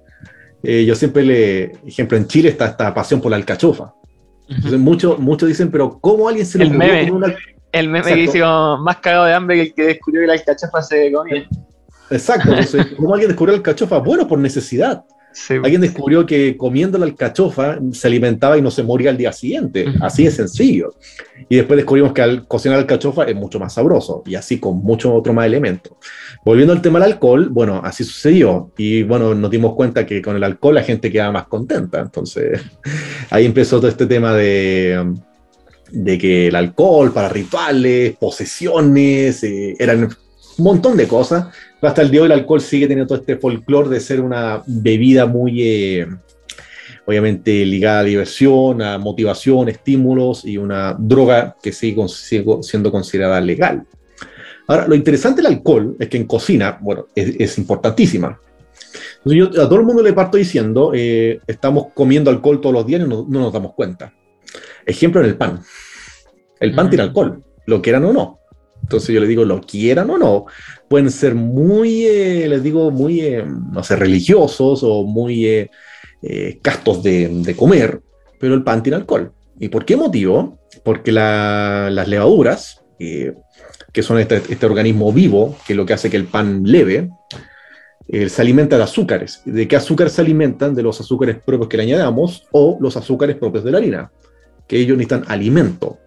eh, yo siempre le, ejemplo, en Chile está esta pasión por la alcachofa. Entonces muchos muchos dicen, pero ¿cómo alguien se le el meme, una... El meme que dice más cagado de hambre que el que descubrió que la alcachofa se comía. Exacto, entonces, *laughs* ¿cómo alguien descubrió la alcachofa? Bueno, por necesidad. Alguien descubrió que comiendo la alcachofa se alimentaba y no se moría al día siguiente. Así de sencillo. Y después descubrimos que al cocinar alcachofa es mucho más sabroso. Y así con muchos otros más elementos. Volviendo al tema del alcohol, bueno, así sucedió. Y bueno, nos dimos cuenta que con el alcohol la gente quedaba más contenta. Entonces *laughs* ahí empezó todo este tema de, de que el alcohol para rituales, posesiones, eh, eran un montón de cosas. Hasta el día de hoy el alcohol sigue teniendo todo este folclore de ser una bebida muy, eh, obviamente, ligada a diversión, a motivación, estímulos y una droga que sigue, siendo considerada legal. Ahora, lo interesante del alcohol es que en cocina, bueno, es, importantísima. Entonces yo a todo el mundo le parto diciendo, eh, estamos comiendo alcohol todos los días y no, nos damos cuenta. Ejemplo en el pan. El pan tiene alcohol, lo quieran o no. Entonces yo les digo, lo quieran o no, pueden ser muy, eh, les digo, muy, eh, no sé, religiosos o muy eh, castos de, comer, pero el pan tiene alcohol. ¿Y por qué motivo? Porque las levaduras, que son este, este, organismo vivo, que es lo que hace que el pan leve, se alimenta de azúcares. ¿De qué azúcar se alimentan? De los azúcares propios que le añadamos o los azúcares propios de la harina, que ellos necesitan alimento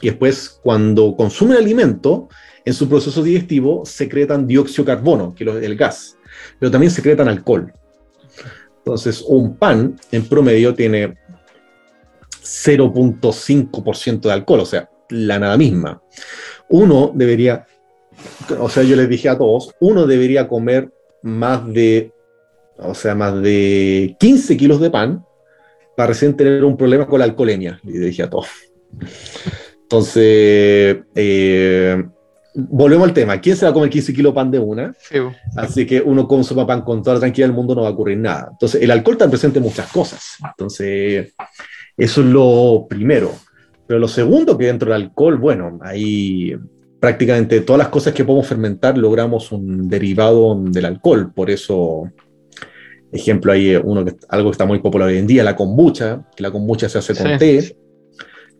y después cuando consumen alimento, en su proceso digestivo secretan dióxido de carbono, que es el gas, pero también secretan alcohol. Entonces, un pan en promedio tiene 0.5% de alcohol, o sea, la nada misma. Uno debería, o sea, yo les dije a todos, uno debería comer más de, o sea, más de 15 kilos de pan para recién tener un problema con la alcoholemia, le dije a todos. Entonces, eh, volvemos al tema. ¿Quién se va a comer 15 kilos de pan de una? Así que uno consuma pan con toda la tranquilidad del mundo, no va a ocurrir nada. Entonces, el alcohol está presente en muchas cosas. Entonces, eso es lo primero. Pero lo segundo que dentro del alcohol, bueno, hay prácticamente todas las cosas que podemos fermentar logramos un derivado del alcohol. Por eso, ejemplo, hay uno que, algo que está muy popular hoy en día, la kombucha, que la kombucha se hace con té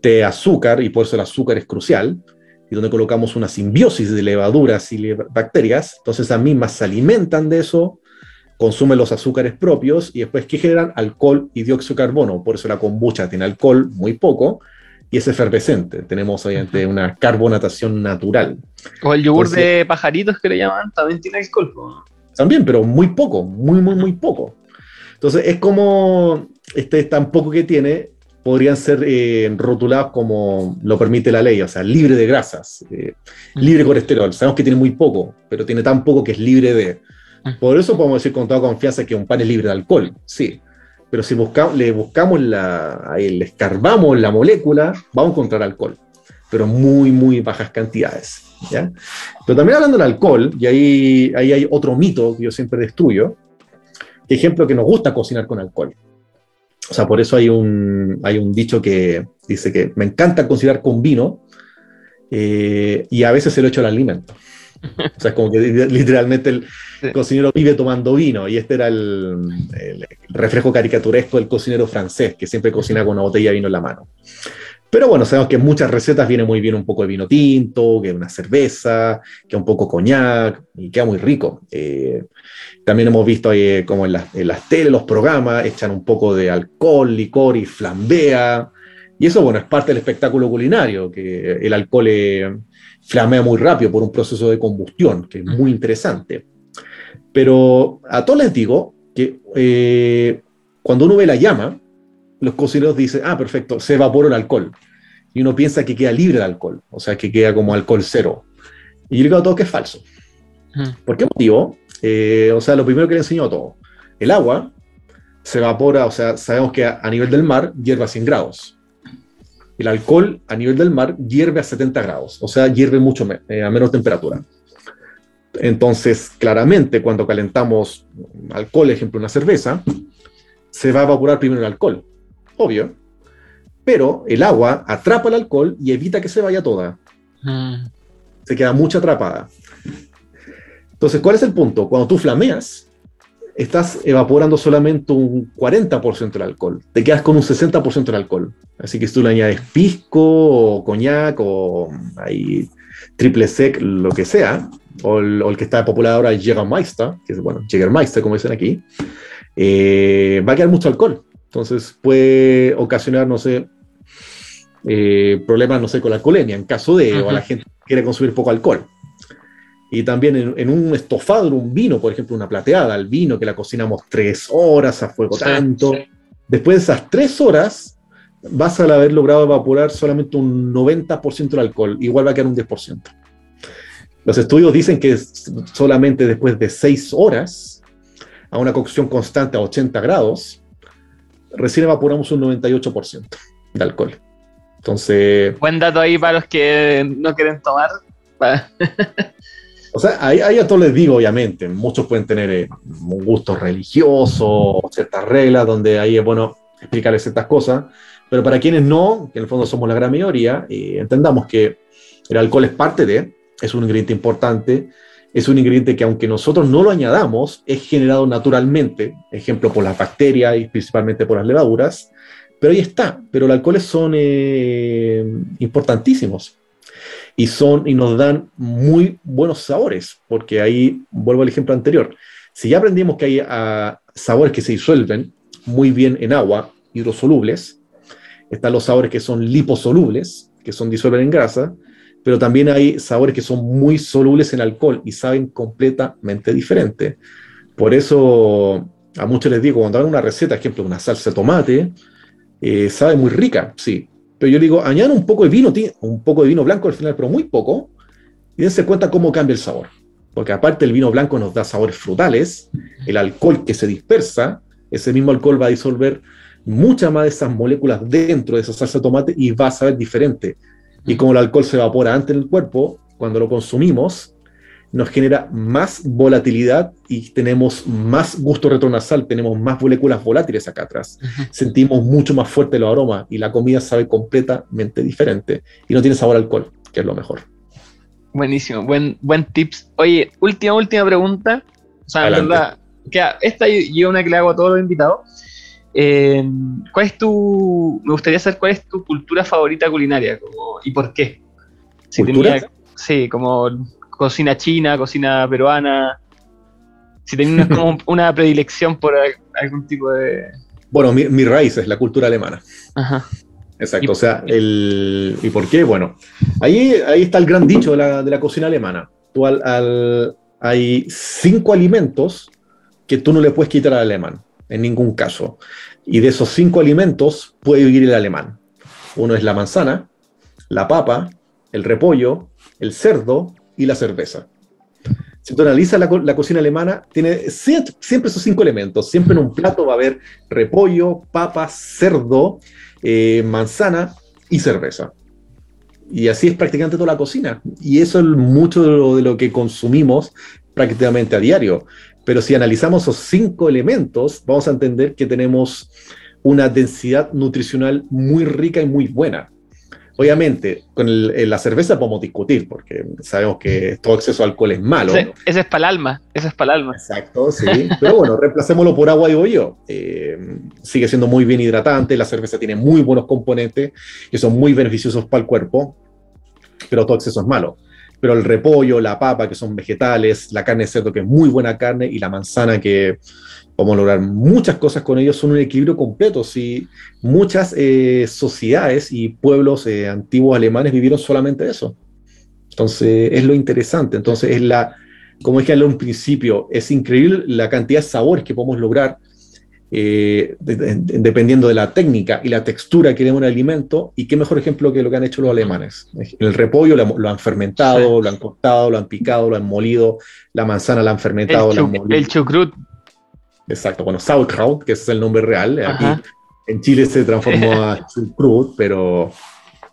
de azúcar, y por eso el azúcar es crucial. y donde colocamos una simbiosis de levaduras y bacterias, entonces esas mismas se alimentan de eso, consumen los azúcares propios y después que generan alcohol y dióxido de carbono. Por eso la kombucha tiene alcohol muy poco y es efervescente. Tenemos obviamente una carbonatación natural. O el yogur de pajaritos que le llaman también tiene alcohol. También, pero muy poco, muy, muy, muy poco. Entonces es como este tan poco que tiene, podrían ser eh, rotulados como lo permite la ley, o sea, libre de grasas, eh, libre de colesterol. Sabemos que tiene muy poco, pero tiene tan poco que es libre de. Por eso podemos decir con toda confianza que un pan es libre de alcohol, sí. Pero si buscamos, le buscamos la, le escarbamos la molécula, vamos a encontrar alcohol, pero muy, muy bajas cantidades. ¿ya? Pero también hablando del alcohol, y ahí, ahí hay otro mito que yo siempre destruyo, ejemplo que nos gusta cocinar con alcohol. O sea, por eso hay un, hay un dicho que dice que me encanta cocinar con vino eh, y a veces se lo echo al alimento. O sea, es como que literalmente el cocinero vive tomando vino y este era el, reflejo caricaturesco del cocinero francés que siempre cocina con una botella de vino en la mano. Pero bueno, sabemos que en muchas recetas viene muy bien un poco de vino tinto, que una cerveza, que un poco coñac y queda muy rico. Eh, también hemos visto ahí como en, en las tele, los programas, echan un poco de alcohol, licor y flambea. Y eso, bueno, es parte del espectáculo culinario, que el alcohol eh, flamea muy rápido por un proceso de combustión, que es muy interesante. Pero a todos les digo que eh, cuando uno ve la llama, los cocineros dicen, ah, perfecto, se evaporó el alcohol. Y uno piensa que queda libre de alcohol, o sea, que queda como alcohol cero. Y yo digo a todos que es falso. ¿Por qué motivo? Eh, o sea, lo primero que le enseñó a todos, el agua se evapora, o sea, sabemos que a, nivel del mar hierve a 100 grados. El alcohol a nivel del mar hierve a 70 grados, o sea, hierve mucho eh, a menor temperatura. Entonces, claramente, cuando calentamos alcohol, ejemplo, una cerveza, se va a evaporar primero el alcohol, obvio, pero el agua atrapa el alcohol y evita que se vaya toda. Mm. Se queda mucha atrapada. Entonces, ¿cuál es el punto? Cuando tú flameas, estás evaporando solamente un 40% del alcohol. Te quedas con un 60% del alcohol. Así que si tú le añades pisco o coñac o ahí, triple sec, lo que sea, o el, que está popular ahora, Jägermeister, que es, bueno, Jägermeister, como dicen aquí, eh, va a quedar mucho alcohol. Entonces puede ocasionar, no sé, eh, problemas, no sé, con la alcoholemia, en caso de, o la gente quiere consumir poco alcohol. Y también en, un estofado, en un vino, por ejemplo, una plateada, el vino que la cocinamos tres horas a fuego tanto. Después de esas tres horas, vas a haber logrado evaporar solamente un 90% del alcohol, igual va a quedar un 10%. Los estudios dicen que solamente después de seis horas, a una cocción constante a 80 grados, recién evaporamos un 98% de alcohol. Entonces. Buen dato ahí para los que no quieren tomar. O sea, ahí, a todos les digo, obviamente, muchos pueden tener eh, un gusto religioso, ciertas reglas, donde ahí es bueno explicarles ciertas cosas, pero para quienes no, que en el fondo somos la gran mayoría, eh, entendamos que el alcohol es parte de, es un ingrediente importante, es un ingrediente que aunque nosotros no lo añadamos, es generado naturalmente, ejemplo por las bacterias y principalmente por las levaduras, pero ahí está, pero los alcoholes son eh, importantísimos y, son, y nos dan muy buenos sabores, porque ahí vuelvo al ejemplo anterior. Si ya aprendimos que hay ah, sabores que se disuelven muy bien en agua, hidrosolubles, están los sabores que son liposolubles, que son disuelven en grasa, pero también hay sabores que son muy solubles en alcohol y saben completamente diferente. Por eso a muchos les digo, cuando hagan una receta, ejemplo, una salsa de tomate, eh, sabe muy rica, sí, pero yo digo, añadan un poco de vino, un poco de vino blanco al final, pero muy poco, y dense cuenta cómo cambia el sabor. Porque aparte el vino blanco nos da sabores frutales, el alcohol que se dispersa, ese mismo alcohol va a disolver muchas más de esas moléculas dentro de esa salsa de tomate y va a saber diferente. Y como el alcohol se evapora antes en el cuerpo, cuando lo consumimos, nos genera más volatilidad y tenemos más gusto retronasal, tenemos más moléculas volátiles acá atrás. Sentimos mucho más fuerte los aromas y la comida sabe completamente diferente y no tiene sabor a alcohol, que es lo mejor. Buenísimo, buen, buen tips. Oye, última, última pregunta. O sea, verdad, que esta yo una que le hago a todos los invitados. Eh, ¿Cuál es tu, me gustaría saber cuál es tu cultura favorita culinaria y por qué? Si tenía, sí, como cocina china, cocina peruana. Si tenía como *laughs* una predilección por algún tipo de. Bueno, mi, raíz es la cultura alemana. Ajá. Exacto, o sea, el, ¿y por qué? Bueno, ahí, ahí está el gran dicho de la, de la cocina alemana. Tú al, hay cinco alimentos que tú no le puedes quitar al alemán, en ningún caso. Y de esos cinco alimentos puede vivir el alemán. Uno es la manzana, la papa, el repollo, el cerdo y la cerveza. Si tú analizas la, cocina alemana, tiene siempre, esos cinco elementos. Siempre en un plato va a haber repollo, papa, cerdo, eh, manzana y cerveza. Y así es prácticamente toda la cocina. Y eso es mucho de lo, de lo que consumimos prácticamente a diario. Pero si analizamos esos cinco elementos, vamos a entender que tenemos una densidad nutricional muy rica y muy buena. Obviamente, con la cerveza podemos discutir, porque sabemos que todo exceso de alcohol es malo. Ese, es para el alma, ese es para el alma. Exacto, sí. Pero bueno, reemplacémoslo por agua, digo yo. Eh, sigue siendo muy bien hidratante, la cerveza tiene muy buenos componentes y son muy beneficiosos para el cuerpo, pero todo exceso es malo pero el repollo, la papa, que son vegetales, la carne de cerdo, que es muy buena carne, y la manzana, que podemos lograr muchas cosas con ellos, son un equilibrio completo. Si muchas eh, sociedades y pueblos eh, antiguos alemanes vivieron solamente eso. Entonces, es lo interesante. Entonces, es la, como dije en principio, es increíble la cantidad de sabores que podemos lograr eh, dependiendo de la técnica y la textura que le un alimento, y qué mejor ejemplo que lo que han hecho los alemanes. El repollo lo, han fermentado, lo han cortado, lo han picado, lo han molido, la manzana la han fermentado, el, han molido. El chucrut. Exacto, bueno, sauerkraut, que es el nombre real. Aquí en Chile se transformó a *laughs* chucrut, pero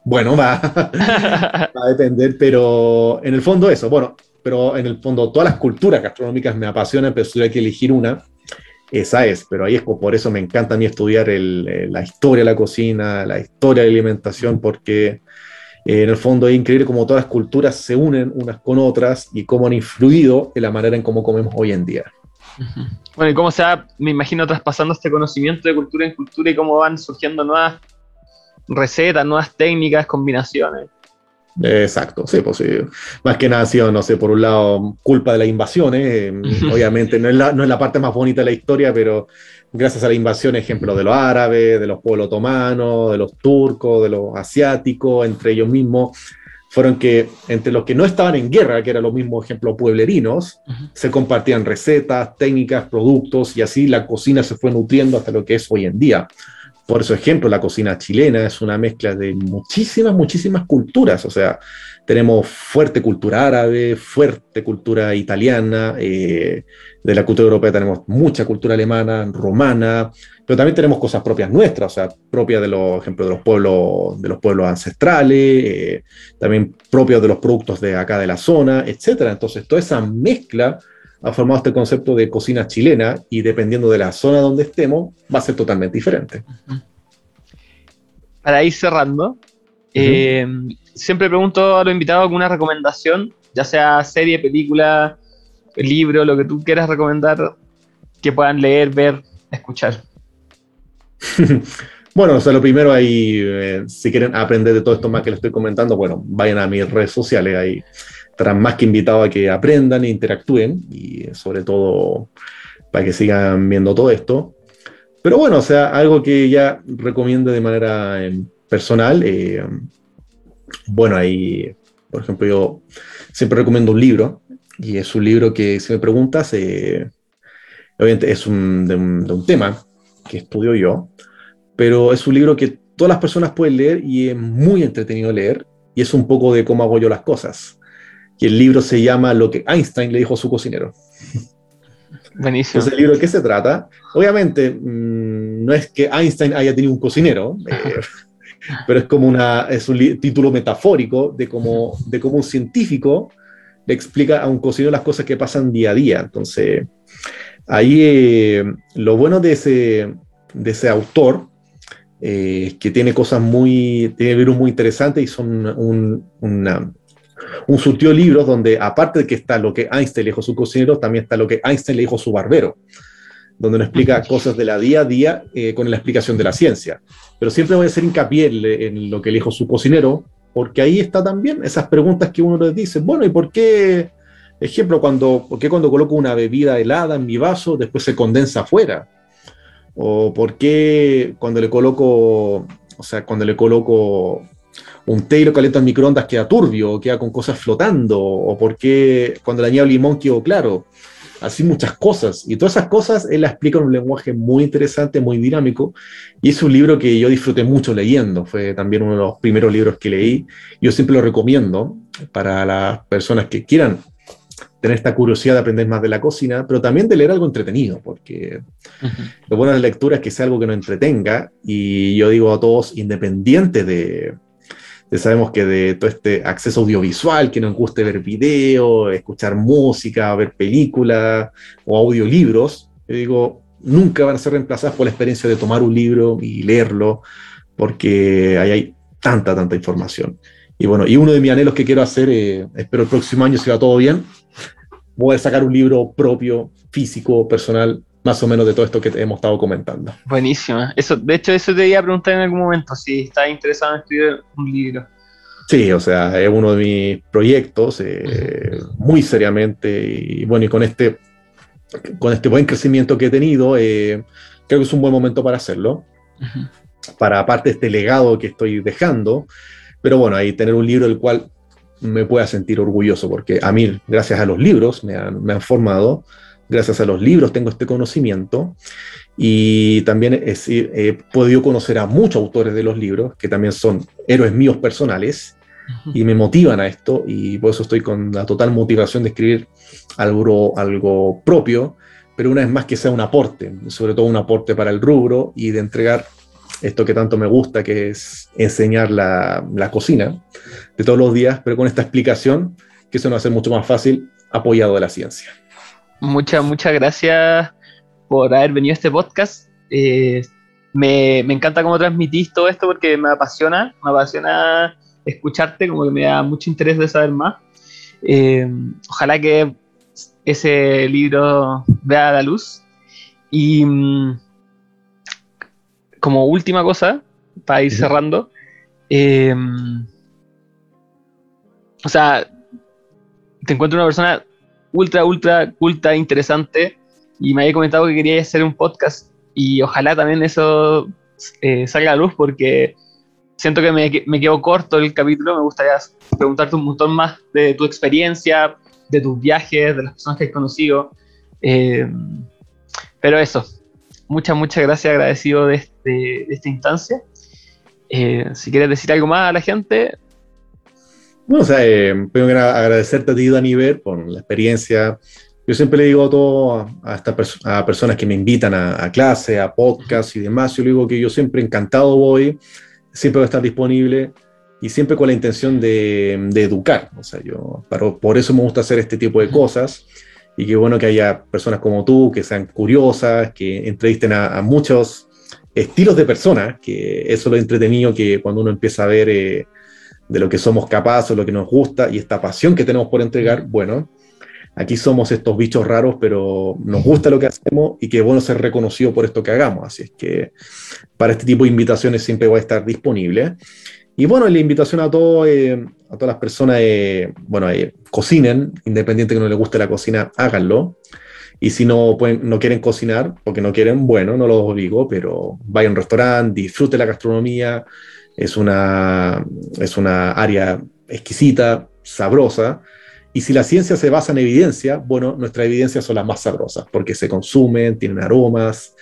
bueno, va, *laughs* va a depender, pero en el fondo eso, bueno, pero en el fondo todas las culturas gastronómicas me apasionan, pero si tuviera que elegir una, esa es, pero ahí es por eso me encanta a mí estudiar eh, la historia de la cocina, la historia de la alimentación, porque eh, en el fondo es increíble cómo todas las culturas se unen unas con otras y cómo han influido en la manera en cómo comemos hoy en día. Bueno, y cómo se va, me imagino, traspasando este conocimiento de cultura en cultura y cómo van surgiendo nuevas recetas, nuevas técnicas, combinaciones. Exacto, sí, pues sí. Más que nada ha sido, no sé, por un lado, culpa de las invasiones. Eh, *laughs* obviamente no es, la, no es la parte más bonita de la historia, pero gracias a la invasión, ejemplo de los árabes, de los pueblos otomanos, de los turcos, de los asiáticos, entre ellos mismos, fueron que entre los que no estaban en guerra, que eran los mismos ejemplos pueblerinos, se compartían recetas, técnicas, productos, y así la cocina se fue nutriendo hasta lo que es hoy en día. Por eso, ejemplo, la cocina chilena es una mezcla de muchísimas, muchísimas culturas. O sea, tenemos fuerte cultura árabe, fuerte cultura italiana, eh, de la cultura europea tenemos mucha cultura alemana, romana, pero también tenemos cosas propias nuestras, o sea, propias de los, ejemplo, de los pueblos, de los pueblos ancestrales, eh, también propios de los productos de acá de la zona, etcétera. Entonces, toda esa mezcla ha formado este concepto de cocina chilena y dependiendo de la zona donde estemos, va a ser totalmente diferente. Para ir cerrando, eh, siempre pregunto a los invitados alguna recomendación, ya sea serie, película, libro, lo que tú quieras recomendar, que puedan leer, ver, escuchar. *laughs* Bueno, o sea, lo primero ahí, eh, si quieren aprender de todo esto más que les estoy comentando, bueno, vayan a mis redes sociales, ahí estarán más que invitados a que aprendan e interactúen y sobre todo para que sigan viendo todo esto. Pero bueno, o sea, algo que ya recomiendo de manera em, personal, eh, bueno, ahí, por ejemplo, yo siempre recomiendo un libro y es un libro que, si me preguntas, eh, obviamente es un, de, un, de un tema que estudio yo, pero es un libro que todas las personas pueden leer y es muy entretenido leer y es un poco de cómo hago yo las cosas. Y el libro se llama Lo que Einstein le dijo a su cocinero. Buenísimo. Entonces, el libro de qué se trata? Obviamente, mm, no es que Einstein haya tenido un cocinero, eh, *laughs* pero es como una, es un título metafórico de cómo, de cómo un científico le explica a un cocinero las cosas que pasan día a día. Entonces, ahí eh, lo bueno de ese, de ese autor eh, es que tiene cosas muy, tiene libros muy interesantes y son un, una, un surtió de libros donde, aparte de que está lo que Einstein le dijo a su cocinero, también está lo que Einstein le dijo a su barbero, donde nos explica cosas de la día a día eh, con la explicación de la ciencia. Pero siempre voy a hacer hincapié en, lo que le dijo su cocinero, porque ahí está también esas preguntas que uno les dice, bueno, ¿y por qué, ejemplo, cuando, por qué cuando coloco una bebida helada en mi vaso, después se condensa afuera? ¿O por qué cuando le coloco, o sea, cuando le coloco un té y lo caliento en microondas queda turbio, queda con cosas flotando? ¿O por qué cuando le añado limón quedó claro? así muchas cosas. Y todas esas cosas él las explica en un lenguaje muy interesante, muy dinámico. Y es un libro que yo disfruté mucho leyendo. Fue también uno de los primeros libros que leí. Yo siempre lo recomiendo para las personas que quieran tener esta curiosidad de aprender más de la cocina, pero también de leer algo entretenido, porque lo bueno de la lectura es que sea algo que nos entretenga. Y yo digo a todos, independiente de, sabemos que de todo este acceso audiovisual, que nos guste ver video, escuchar música, ver películas o audiolibros, yo digo, nunca van a ser reemplazadas por la experiencia de tomar un libro y leerlo, porque ahí hay tanta, tanta información. Y bueno, y uno de mis anhelos que quiero hacer, eh, espero el próximo año, si va todo bien, voy a sacar un libro propio, físico, personal, más o menos de todo esto que hemos estado comentando. Buenísimo. Eso, de hecho, eso te iba a preguntar en algún momento, si estás interesado en escribir un libro. Sí, o sea, es uno de mis proyectos, eh, muy seriamente, y bueno, y con este, con este buen crecimiento que he tenido, eh, creo que es un buen momento para hacerlo, para aparte de este legado que estoy dejando, pero bueno, ahí tener un libro del cual me pueda sentir orgulloso, porque a mí, gracias a los libros, me han, me han formado, gracias a los libros tengo este conocimiento. Y también he, podido conocer a muchos autores de los libros que también son héroes míos personales y me motivan a esto. Y por eso estoy con la total motivación de escribir algo, algo propio, pero una vez más que sea un aporte, sobre todo un aporte para el rubro y de entregar esto que tanto me gusta, que es enseñar la, la cocina de todos los días, pero con esta explicación que eso nos va a ser mucho más fácil apoyado de la ciencia. Muchas, muchas gracias por haber venido a este podcast. Eh, me, me, encanta cómo transmitís todo esto porque me apasiona, me apasiona escucharte, como que me da mucho interés de saber más. Eh, ojalá que ese libro vea la luz. Y mm, como última cosa, para ir cerrando, eh, o sea, te encuentro una persona ultra, ultra, ultra interesante y me había comentado que quería hacer un podcast y ojalá también eso eh, salga a luz porque siento que me, me quedo corto el capítulo, me gustaría preguntarte un montón más de tu experiencia, de tus viajes, de las personas que has conocido. Eh, pero eso, muchas, muchas gracias, agradecido de, este, de esta instancia. Eh, si quieres decir algo más a la gente, bueno, o sea, eh, primero agradecerte a ti, Dani Ver, por la experiencia. Yo siempre le digo a todos, a, estas a personas que me invitan a, a clase, a podcast y demás, yo le digo que yo siempre encantado voy, siempre voy a estar disponible y siempre con la intención de, de educar. O sea, yo, por eso me gusta hacer este tipo de cosas y qué bueno que haya personas como tú que sean curiosas, que entrevisten a, a muchos estilos de personas, que eso es lo entretenido que cuando uno empieza a ver eh, de lo que somos capaces, lo que nos gusta y esta pasión que tenemos por entregar, bueno, aquí somos estos bichos raros, pero nos gusta lo que hacemos y que bueno ser reconocido por esto que hagamos. Así es que para este tipo de invitaciones siempre voy a estar disponible. Y bueno, la invitación a, todo, eh, a todas las personas, eh, bueno, eh, cocinen, independiente que no les guste la cocina, háganlo. Y si no, no quieren cocinar, porque no quieren, bueno, no lo digo, pero vayan a un restaurante, disfruten la gastronomía, es una, es una área exquisita, sabrosa, y si la ciencia se basa en evidencia, bueno, nuestras evidencias son las más sabrosas, porque se consumen, tienen aromas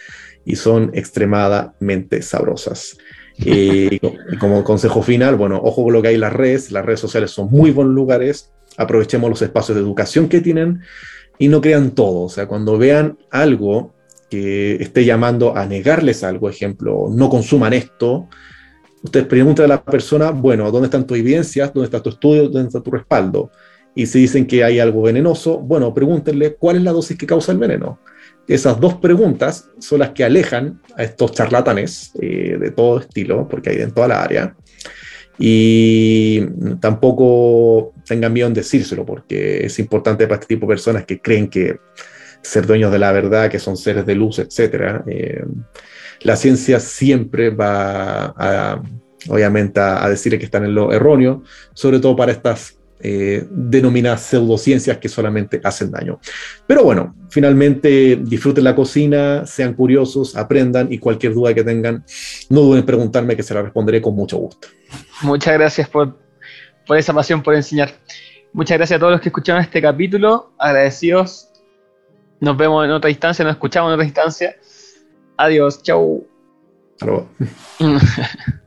y son extremadamente sabrosas. *laughs* y como consejo final, bueno, ojo con lo que hay en las redes, las redes sociales son muy buenos lugares, aprovechemos los espacios de educación que tienen y no crean todo, o sea, cuando vean algo que esté llamando a negarles algo, ejemplo, no consuman esto, Ustedes preguntan a la persona, bueno, ¿dónde están tus evidencias? ¿Dónde está tu estudio? ¿Dónde está tu respaldo? Y si dicen que hay algo venenoso, bueno, pregúntenle cuál es la dosis que causa el veneno. Esas dos preguntas son las que alejan a estos charlatanes eh, de todo estilo, porque hay en toda la área. Y tampoco tengan miedo en decírselo, porque es importante para este tipo de personas que creen que ser dueños de la verdad, que son seres de luz, etc la ciencia siempre va a, obviamente, a, decirle que están en lo erróneo, sobre todo para estas eh, denominadas pseudociencias que solamente hacen daño. Pero bueno, finalmente disfruten la cocina, sean curiosos, aprendan y cualquier duda que tengan, no duden en preguntarme que se la responderé con mucho gusto. Muchas gracias por, por esa pasión por enseñar. Muchas gracias a todos los que escucharon este capítulo. Agradecidos. Nos vemos en otra instancia, nos escuchamos en otra instancia. Adiós, chau. Hasta luego. *laughs*